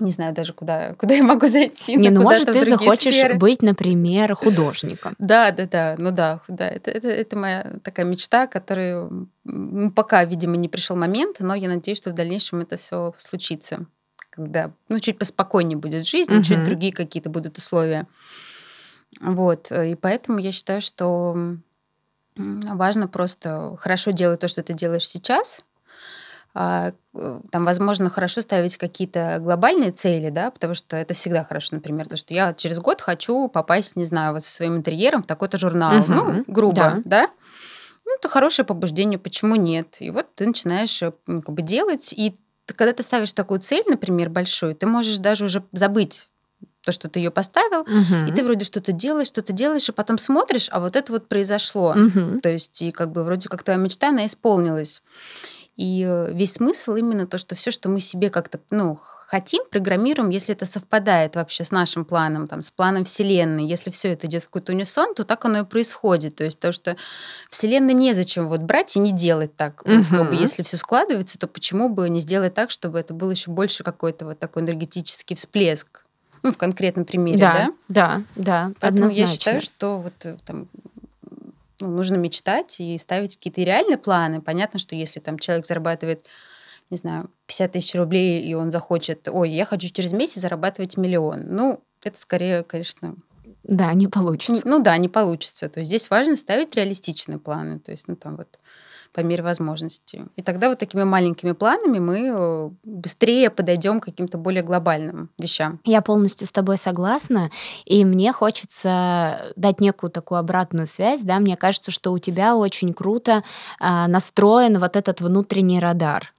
не знаю даже, куда, куда я могу зайти. Не, ну, может, ты захочешь сферы. быть, например, художником. Да, да, да, ну да, да, это, это, это моя такая мечта, которая пока, видимо, не пришел момент, но я надеюсь, что в дальнейшем это все случится, когда, ну, чуть поспокойнее будет жизнь, угу. чуть другие какие-то будут условия. Вот, и поэтому я считаю, что важно просто хорошо делать то, что ты делаешь сейчас, э, там, возможно, хорошо ставить какие-то глобальные цели, да, потому что это всегда хорошо, например, то, что я через год хочу попасть, не знаю, вот со своим интерьером в такой-то журнал, угу, ну, грубо, да. да? Ну, это хорошее побуждение, почему нет? И вот ты начинаешь э, как бы делать, и когда ты ставишь такую цель, например, большую, ты можешь даже уже забыть то, что ты ее поставил, Мгм. и ты вроде что-то делаешь, что-то делаешь, и потом смотришь, а вот это вот произошло. Мгм. То есть, и как бы вроде как твоя мечта, она исполнилась. И э, весь смысл именно то, что все, что мы себе как-то, ну, хотим, программируем, если это совпадает вообще с нашим планом, там, с планом Вселенной. Если все это идет в какой-то унисон, то так оно и происходит. То есть, потому что Вселенной незачем вот брать и не делать так. Вот как бы, если все складывается, то почему бы не сделать так, чтобы это был еще больше какой-то вот такой энергетический всплеск? Ну, в конкретном примере, да? Да, да, да, Поэтому однозначно. я считаю, что вот э, там ну, нужно мечтать и ставить какие-то реальные планы. Понятно, что если там человек зарабатывает, не знаю, 50 тысяч рублей, и он захочет, ой, я хочу через месяц зарабатывать миллион. Ну, это скорее, конечно, Да, не не- получится. ну да, не получится. То есть здесь важно ставить реалистичные планы, то есть, ну там вот по мере возможности. И тогда вот такими маленькими планами мы э, быстрее подойдем к каким-то более глобальным вещам. Я полностью с тобой согласна, и мне хочется дать некую такую обратную связь, да, мне кажется, что у тебя очень круто а, настроен вот этот внутренний радар.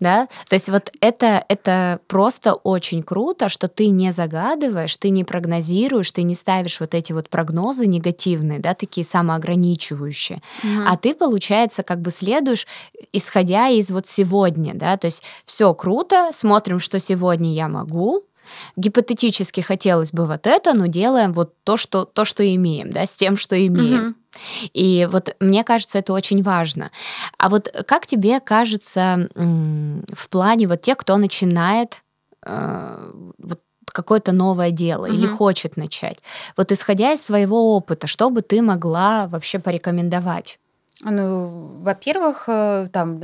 Да? То есть вот это, это просто очень круто, что ты не загадываешь, ты не прогнозируешь, ты не ставишь вот эти вот прогнозы негативные, да, такие самоограничивающие, а ты, получается, как бы следуешь, исходя из вот сегодня, да, то есть все круто, смотрим, что сегодня я могу, гипотетически хотелось бы вот это, но делаем вот то, что, то, что имеем, да, с тем, что имеем. Мгм. И вот мне кажется, это очень важно. А вот как тебе кажется в плане вот тех, кто начинает э, вот какое-то новое дело или Мгм. хочет начать, вот исходя из своего опыта, что бы ты могла вообще порекомендовать? Ну, во-первых, э, там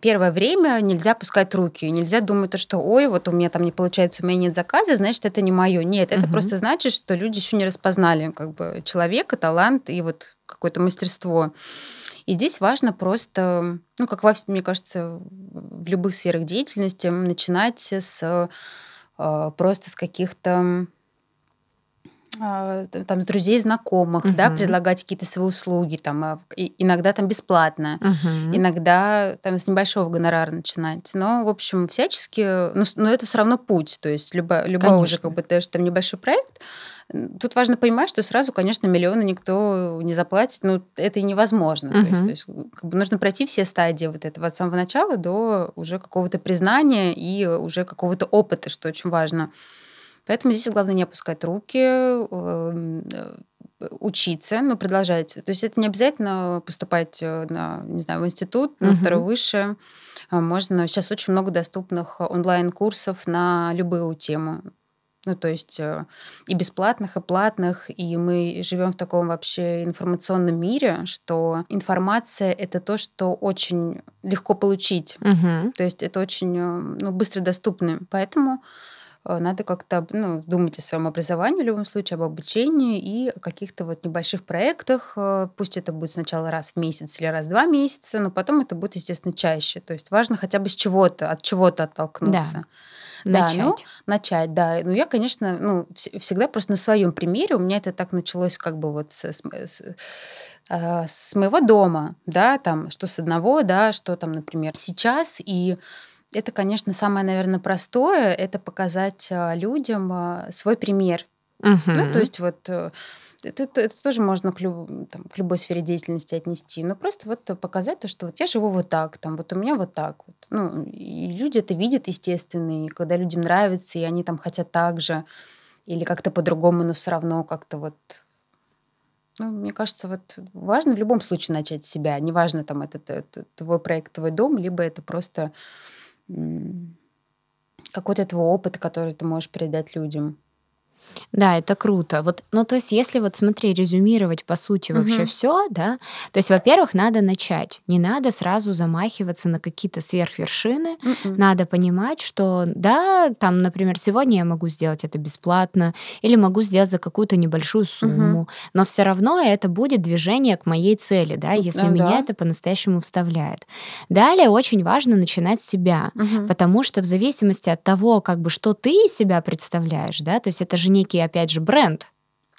первое время нельзя пускать руки, нельзя думать, то, что ой, вот у меня там не получается, у меня нет заказа, значит, это не мое. Нет, это Мгм. просто значит, что люди еще не распознали как бы человека, талант и вот какое-то мастерство. И здесь важно просто, ну, как мне кажется, в любых сферах деятельности, начинать с э, просто с каких-то а, там с друзей, знакомых, да, Мгм. предлагать какие-то свои услуги, там, а, иногда там бесплатно, Мгм. иногда там с небольшого гонорара начинать. Но, в общем, всячески, ну, с- но это все равно путь, то есть любо, любой уже Конечно. как бы даже там небольшой проект, тут важно понимать, что сразу, конечно, миллионы никто не заплатит, ну, это и невозможно. То есть, то есть, как бы нужно пройти все стадии вот этого от самого начала до уже какого-то признания и уже какого-то опыта, что очень важно. Поэтому здесь главное не опускать руки, эм, э, учиться, ну, продолжать. То есть это не обязательно поступать э, на, не знаю, в институт, на Мгм. второе высшее. А Можно, сейчас очень много доступных онлайн-курсов на любую тему. Ну, то есть э, и бесплатных, и платных. И мы живем в таком вообще информационном мире, что информация — это то, что очень легко получить. Мгм. То есть это очень ну, быстро доступно. Поэтому надо как-то ну, думать о своем образовании в любом случае, об обучении и о каких-то вот небольших проектах. Э, Пусть это будет сначала раз в месяц или раз в два месяца, но потом это будет, естественно, чаще. То есть важно хотя бы с чего-то, от чего-то оттолкнуться. Да, ну, Начать. начать, да. Ну, я, конечно, ну, вс- всегда просто на своем примере. У меня это так началось как бы вот с, с- а, с моего дома, да, там, что с одного, да, что там, например, сейчас. И это, конечно, самое, наверное, простое, это показать а, людям а, свой пример. Ну, Мгм. то есть вот э, это, это- это тоже можно к, люб- там, к любой сфере деятельности отнести. Но просто вот показать то, что вот я живу вот так, там, вот у меня вот так вот. Ну, и люди это видят, естественно, и когда людям нравится, и они там хотят так же, или как-то по-другому, но все равно как-то вот... Ну, мне кажется, вот важно в любом случае начать с себя. Неважно, там, это, это твой проект, твой дом, либо это просто какой-то твой опыт, который ты можешь передать людям. Да, это круто. Вот, ну, то есть, если вот смотри, резюмировать по сути вообще Мгм. все, да, то есть, во-первых, надо начать. Не надо сразу замахиваться на какие-то сверхвершины. Мгм. Надо понимать, что да, там, например, сегодня я могу сделать это бесплатно или могу сделать за какую-то небольшую сумму, но все равно это будет движение к моей цели, да, если Ну меня да. это по-настоящему вставляет. Далее очень важно начинать с себя. Мгм. Потому что в зависимости от того, как бы, что ты из себя представляешь, да, то есть это же некий, опять же, бренд,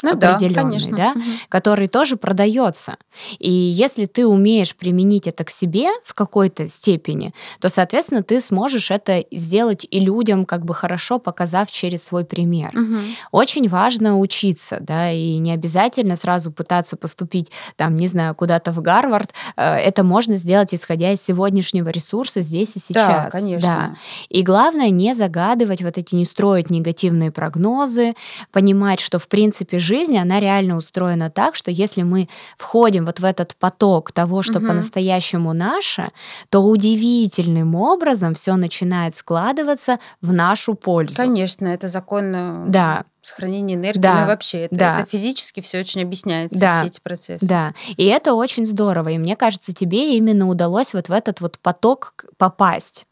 ну, определенный, да, да угу. который тоже продается. И если ты умеешь применить это к себе в какой-то степени, то, соответственно, ты сможешь это сделать и людям как бы хорошо показав через свой пример. Угу. Очень важно учиться, да, и не обязательно сразу пытаться поступить, там, не знаю, куда-то в Гарвард. Э, это можно сделать, исходя из сегодняшнего ресурса здесь и сейчас. Да, конечно. Да. И главное не загадывать вот эти, не строить негативные прогнозы, понимать, что, в принципе, жизнь, она реально устроена так, что если мы входим вот в этот поток того, что угу. по-настоящему наше, то удивительным образом все начинает складываться в нашу пользу. Конечно, это закон э, да. сохранения энергии. Да. Ну, вообще, это, да. это физически все очень объясняется, да. все эти процессы. Да, и это очень здорово. И мне кажется, тебе именно удалось вот в этот вот поток попасть.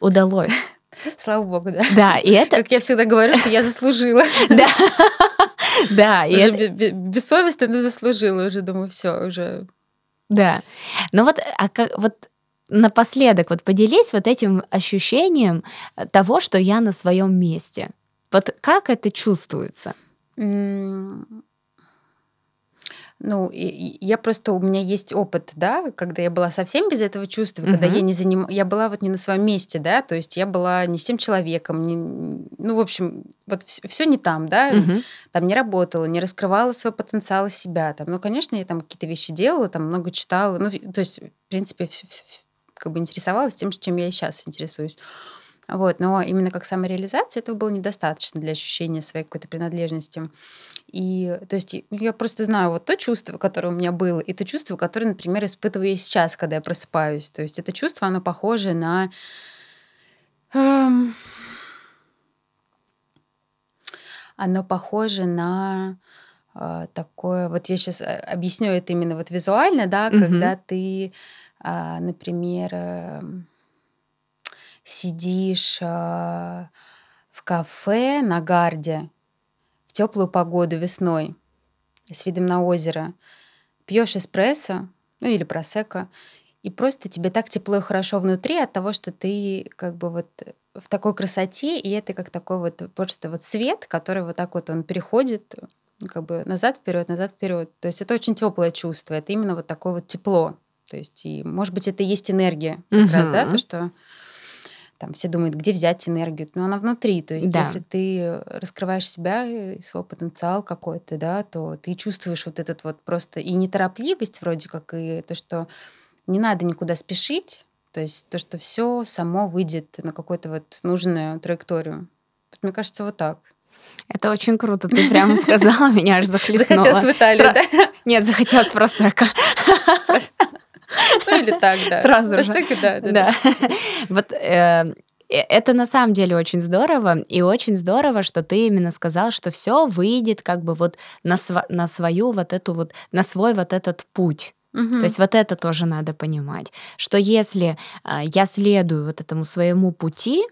Удалось. *laughs* Слава богу, да. Да, и это... Как я всегда говорю, что я заслужила. *laughs* Да. *laughs* Да, и это... бессовестно, но заслужила уже, думаю, все, уже... Да. Ну вот, а как, вот напоследок, вот поделись вот этим ощущением того, что я на своем месте. Вот как это чувствуется? Ну, и, я просто, у меня есть опыт, да, когда я была совсем без этого чувства, угу. когда я не заним... я была вот не на своем месте, да, то есть я была не с тем человеком, не... ну, в общем, вот все не там, да, угу. там не работала, не раскрывала свой потенциал себя, там, ну, конечно, я там какие-то вещи делала, там много читала, ну, то есть, в принципе, как бы интересовалась тем, чем я и сейчас интересуюсь. Вот, но именно как самореализация этого было недостаточно для ощущения своей какой-то принадлежности. И то есть я просто знаю вот то чувство, которое у меня было, и то чувство, которое, например, испытываю я сейчас, когда я просыпаюсь. То есть это чувство, оно похоже на... Эм, оно похоже на э, такое... Вот я сейчас э, объясню это именно вот визуально, да, угу. когда ты, э, например, э, сидишь э, в кафе на гарде, теплую погоду весной с видом на озеро, пьешь эспрессо, ну или просека, и просто тебе так тепло и хорошо внутри от того, что ты как бы вот в такой красоте, и это как такой вот просто вот свет, который вот так вот он переходит как бы назад вперед, назад вперед. То есть это очень теплое чувство, это именно вот такое вот тепло. То есть и может быть это и есть энергия как угу. раз, да, то что там все думают, где взять энергию, но она внутри. То есть, да. если ты раскрываешь себя и свой потенциал какой-то, да, то ты чувствуешь вот этот вот просто и неторопливость вроде как, и то, что не надо никуда спешить, то есть то, что все само выйдет на какую-то вот нужную траекторию. Вот, мне кажется, вот так. Это очень круто, ты прямо сказала, *laughs* меня аж захлестнуло. Захотелось в Италию, да? Нет, захотелось просека. Ну или так, да. Сразу же. Да, да, да. *laughs* Вот э, э, это на самом деле очень здорово, и очень здорово, что ты именно сказал, что все выйдет как бы вот на, св- на свою вот эту вот, на свой вот этот путь. Угу. То есть вот это тоже надо понимать, что если э, я следую вот этому своему пути,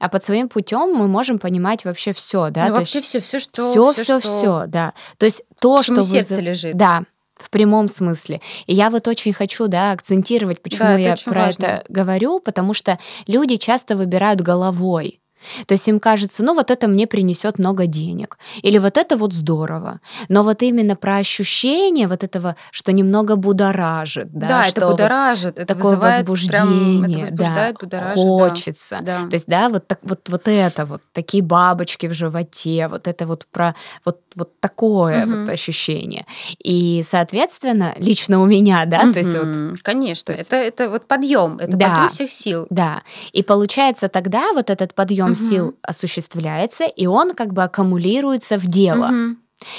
а под своим путем мы можем понимать вообще все, да. Ну, вообще все, все, что все, все, все, что... да. То есть то, что сердце вы... лежит. Да, в прямом смысле. И я вот очень хочу, да, акцентировать, почему да, я про важно. это говорю, потому что люди часто выбирают головой. То есть им кажется, ну вот это мне принесет много денег, или вот это вот здорово. Но вот именно про ощущение вот этого, что немного будоражит, да, да что это будоражит, это такое возбуждение, прям, это да, хочется. Да. То есть да, вот так вот вот это вот такие бабочки в животе, вот это вот про вот вот такое угу. вот ощущение. И соответственно лично у меня, да, угу. то есть вот, конечно, есть, это это вот подъем, это да, подъем всех сил. Да, и получается тогда вот этот подъем угу. сил осуществляется, и он как бы аккумулируется в дело. Угу.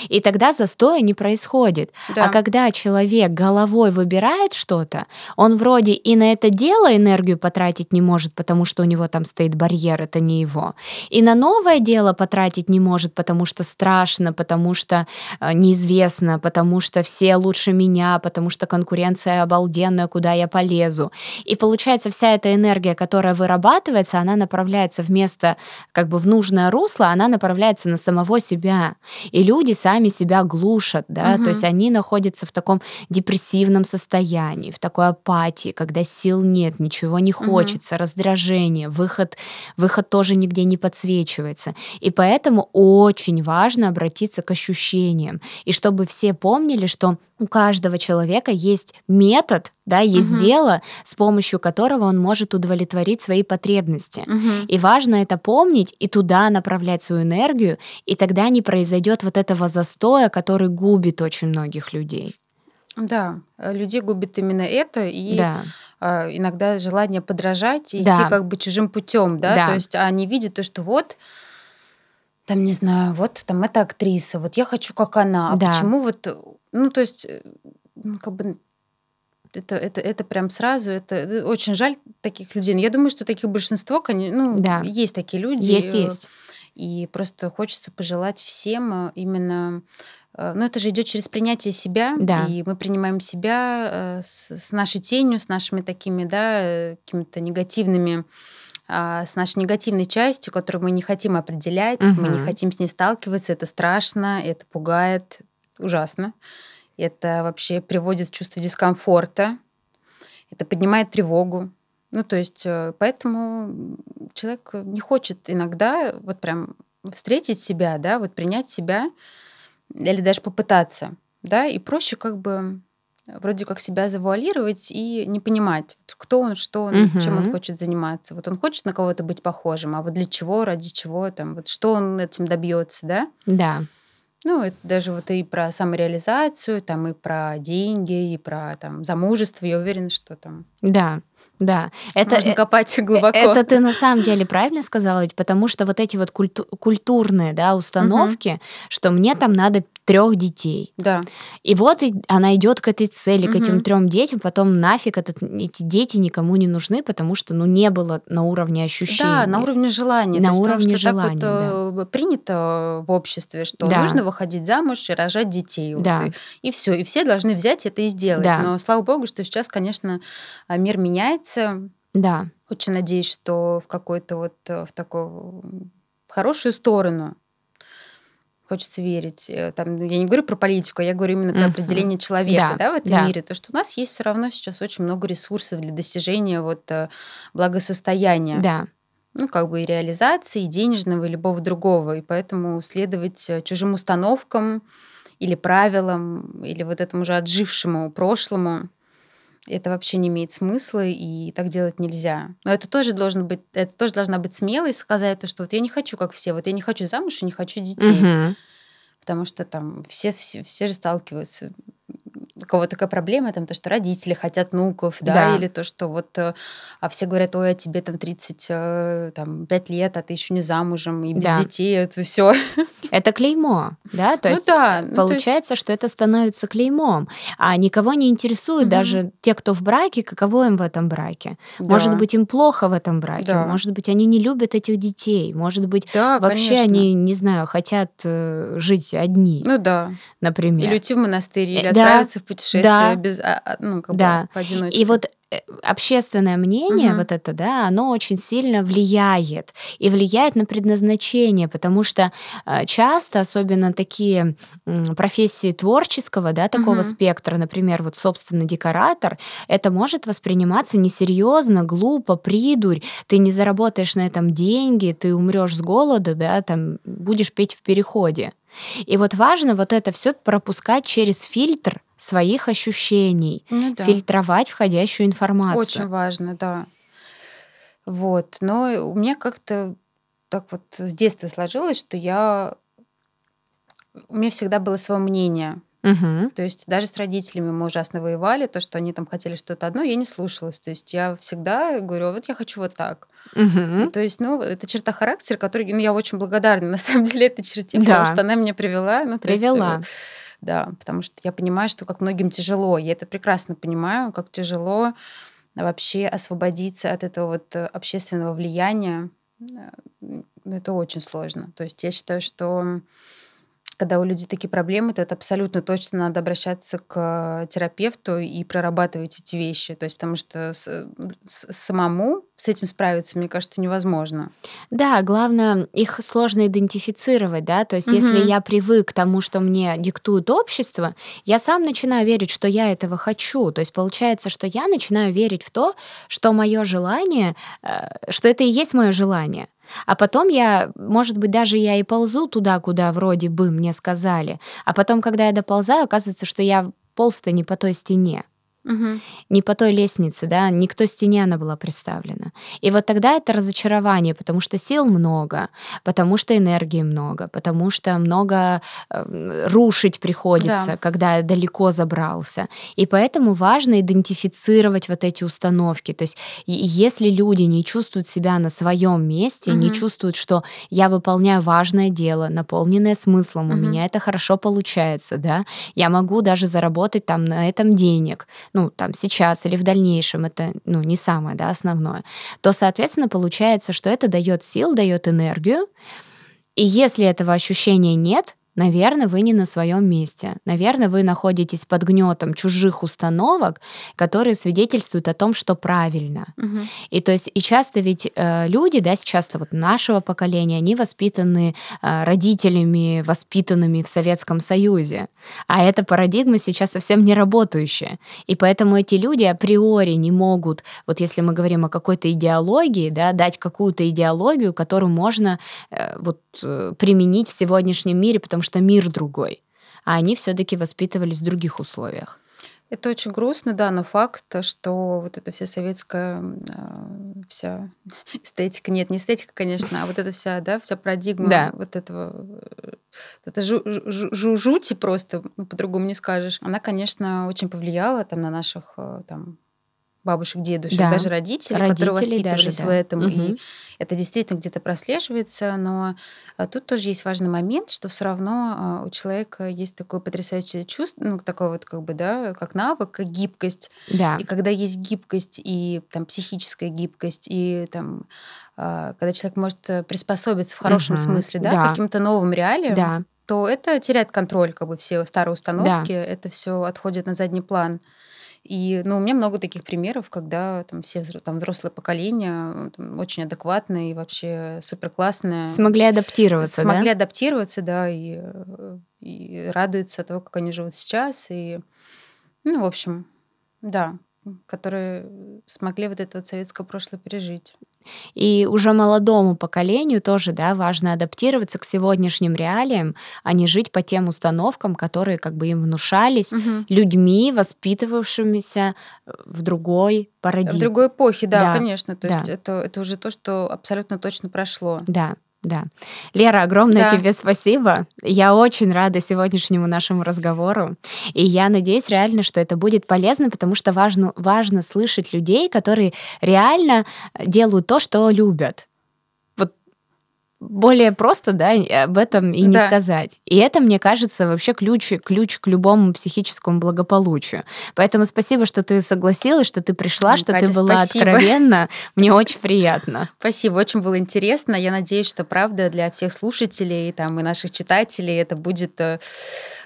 И тогда застоя не происходит. Да. А когда человек головой выбирает что-то, он вроде и на это дело энергию потратить не может, потому что у него там стоит барьер, это не его. И на новое дело потратить не может, потому что страшно, потому что э, неизвестно, потому что все лучше меня, потому что конкуренция обалденная, куда я полезу. И получается вся эта энергия, которая вырабатывается, она направляется вместо как бы в нужное русло, она направляется на самого себя. И люди люди сами себя глушат, да, Мгм. то есть они находятся в таком депрессивном состоянии, в такой апатии, когда сил нет, ничего не хочется, раздражение, выход, выход тоже нигде не подсвечивается. И поэтому очень важно обратиться к ощущениям. И чтобы все помнили, что у каждого человека есть метод, да, есть Мгм. дело, с помощью которого он может удовлетворить свои потребности. Мгм. И важно это помнить и туда направлять свою энергию, и тогда не произойдет вот этого застоя, который губит очень многих людей. Да, людей губит именно это, и Да, а, иногда желание подражать и Да. идти как бы чужим путем, да, Да. то есть они видят то, что вот там, не знаю, вот там эта актриса, вот я хочу как она, а Да. почему вот, ну, то есть, э, ну, как бы это, это, это прям сразу, это э, очень жаль таких людей. Но я думаю, что таких большинство, ну, Да. есть такие люди. есть, э, есть. И просто хочется пожелать всем именно... э, Ну, это же идет через принятие себя, Да. и мы принимаем себя с, с нашей тенью, с нашими такими, да, какими-то негативными, а, с нашей негативной частью, которую мы не хотим определять, мы не хотим с ней сталкиваться, это страшно, это пугает, ужасно. Это вообще приводит в чувство дискомфорта, это поднимает тревогу. Ну, то есть, э, поэтому человек не хочет иногда вот прям встретить себя, да, вот принять себя или даже попытаться, да, и проще как бы вроде как себя завуалировать и не понимать, вот кто он, что он, чем он хочет заниматься. Вот он хочет на кого-то быть похожим, а вот для чего, ради чего, там, вот что он этим добьется, да? Да, Ну, это даже вот и про самореализацию, там и про деньги, и про там замужество. Я уверена, что там да, да. Это, можно э, копать э, глубоко. это ты на самом деле правильно сказала, ведь потому что вот эти вот культу- культурные да, установки, что мне там надо трех детей. Да, И вот и она идет к этой цели, к этим трем детям, потом нафиг этот, эти дети никому не нужны, потому что ну не было на уровне ощущений. да, на уровне желания. На потому уровне что желания, так вот э, принято в обществе, что Да. нужно выходить замуж и рожать детей. Вот, Да. и, все, и все должны взять это и сделать. Да. Но слава богу, что сейчас, конечно, мир меняется. Да, Очень надеюсь, что в какой-то вот э, в такую в хорошую сторону. Хочется верить. Э, Там, я не говорю про политику, я говорю именно про определение человека Да, да, в этом да. мире. То, что у нас есть все равно сейчас очень много ресурсов для достижения вот, э, благосостояния. да, Ну, как бы и реализации, и денежного, и любого другого. И поэтому следовать чужим установкам или правилам, или вот этому уже отжившему прошлому, это вообще не имеет смысла, и так делать нельзя. Но это тоже должен быть, это тоже должна быть смелость сказать то, что вот я не хочу, как все, вот я не хочу замуж и не хочу детей. Мгм. Потому что там все, все, все же сталкиваются. У кого такая проблема, там то, что родители хотят внуков, да, Да. или то, что вот, э, а все говорят, ой, а тебе там 35 лет, а ты еще не замужем, и без Да. детей, это все. *laughs* Это клеймо, да, то ну есть да, ну, то есть- Получается, что это становится клеймом, а никого не интересует Мгм. даже те, кто в браке, каково им в этом браке. Может Да. быть, им плохо в этом браке, Да. может быть, они не любят этих детей, может быть, да, вообще конечно. они, не знаю, хотят э, жить одни, Ну да. например. Или уйти в монастырь, или Э, да, отправиться в путешествие да. без, а, а, ну, как Да. бы поодиночке. И вот э, общественное мнение, Мгм. вот это, да, оно очень сильно влияет. И влияет на предназначение, потому что э, часто, особенно такие профессии творческого, да, такого Мгм. спектра, например, вот, собственно, декоратор, это может восприниматься несерьезно, глупо, придурь, ты не заработаешь на этом деньги, ты умрешь с голода, да, там, будешь петь в переходе. И вот важно вот это все пропускать через фильтр своих ощущений, Ну да. фильтровать входящую информацию. Очень важно, да. Вот. Но у меня как-то так вот с детства сложилось, что я... У меня всегда было свое мнение. Мгм. То есть даже с родителями мы ужасно воевали, то, что они там хотели что-то одно, я не слушалась. То есть я всегда говорю, вот я хочу вот так. Мгм. То есть, ну, это черта характера, которой ну, я очень благодарна на самом деле этой черте, Да. потому что она меня привела. Ну, есть, Привела. э, да, потому что я понимаю, что как многим тяжело. Я это прекрасно понимаю, как тяжело вообще освободиться от этого вот э, общественного влияния. Э, ну, Это очень сложно. То есть я считаю, что когда у людей такие проблемы, то это абсолютно точно надо обращаться к терапевту и прорабатывать эти вещи. То есть потому что с- с- самому с этим справиться, мне кажется, невозможно. Да, главное, их сложно идентифицировать, да, то есть угу. если я привык к тому, что мне диктует общество, я сам начинаю верить, что я этого хочу, то есть получается, что я начинаю верить в то, что мое желание, э, что это и есть мое желание. А потом я, может быть, даже я и ползу туда, куда вроде бы мне сказали. А потом, когда я доползаю, оказывается, что я полз-то не по той стене. Угу. Не по той лестнице, да, не к той стене она была представлена. И вот тогда это разочарование, потому что сил много, потому что энергии много, потому что много э, рушить приходится, да. когда далеко забрался. И поэтому важно идентифицировать вот эти установки. То есть если люди не чувствуют себя на своем месте, угу. не чувствуют, что я выполняю важное дело, наполненное смыслом, угу. у меня это хорошо получается, да, я могу даже заработать там на этом денег, ну, там, сейчас или в дальнейшем, это, ну, не самое, да, основное, то, соответственно, получается, что это дает сил, дает энергию, и если этого ощущения нет, Наверное, вы не на своем месте. Наверное, вы находитесь под гнетом чужих установок, которые свидетельствуют о том, что правильно. Угу. И то есть и часто ведь э, люди, да, сейчас вот нашего поколения, они воспитаны э, родителями, воспитанными в Советском Союзе, а эта парадигма сейчас совсем не работающая. И поэтому эти люди априори не могут, вот если мы говорим о какой-то идеологии, да, дать какую-то идеологию, которую можно э, вот э, применить в сегодняшнем мире, потому потому что мир другой, а они все-таки воспитывались в других условиях. Это очень грустно, да, но факт, что вот эта вся советская а, вся эстетика, нет, не эстетика, конечно, а вот эта вся, да, вся парадигма да. вот этого, это жу, жу, жути просто, ну, по-другому не скажешь. Она, конечно, очень повлияла там на наших э, там бабушек, дедушек, да. даже родителей, Родители которые воспитывались даже, да. в этом. Угу. И это действительно где-то прослеживается, но а, тут тоже есть важный момент, что все равно а, у человека есть такое потрясающее чувство, ну, такое вот как бы, да, как навык, как гибкость. Да. И когда есть гибкость и там психическая гибкость, и там а, когда человек может приспособиться в хорошем угу. смысле, да, да. к каким-то новым реалиям, да. то это теряет контроль, как бы все старые установки, да. это все отходит на задний план. И ну, у меня много таких примеров, когда там все там, взрослое поколение там, очень адекватное и вообще супер классное. Смогли адаптироваться, Смогли да? адаптироваться, да, и, и радуются того, как они живут сейчас. И, ну, в общем, да, которые смогли вот это вот советское прошлое пережить. И уже молодому поколению тоже, да, важно адаптироваться к сегодняшним реалиям, а не жить по тем установкам, которые как бы им внушались угу. людьми, воспитывавшимися э, в другой парадигме. В другой эпохе, да, да конечно. То да. есть это, это уже то, что абсолютно точно прошло. Да. Да. Лера, огромное да. тебе спасибо. Я очень рада сегодняшнему нашему разговору. И я надеюсь реально, что это будет полезно, потому что важно, важно слышать людей, которые реально делают то, что любят более просто, да, об этом и не да. сказать. И это, мне кажется, вообще ключ, ключ к любому психическому благополучию. Поэтому спасибо, что ты согласилась, что ты пришла, что Катя, ты была спасибо. откровенна. Мне очень *laughs* приятно. Спасибо, очень было интересно. Я надеюсь, что правда для всех слушателей там, и наших читателей это будет э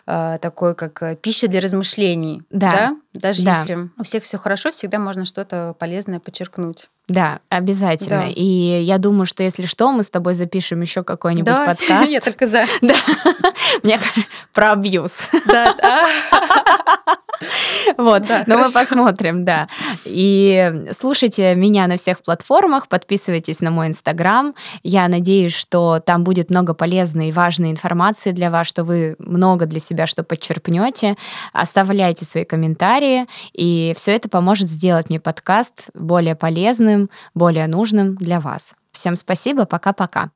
такой, как э, пища для размышлений. Да. да? Даже да. если у всех все хорошо, всегда можно что-то полезное подчеркнуть. Да, обязательно. Да. И я думаю, что если что, мы с тобой запишем еще какой-нибудь да, *laughs* подкаст. Я только за. *laughs* Да. Мне кажется, про абьюз. Да. *laughs* *laughs* Вот, да, но хорошо. мы посмотрим, да. И слушайте меня на всех платформах, подписывайтесь на мой инстаграм. Я надеюсь, что там будет много полезной и важной информации для вас, что вы много для себя что подчерпнете. Оставляйте свои комментарии, и все это поможет сделать мне подкаст более полезным, более нужным для вас. Всем спасибо, пока-пока.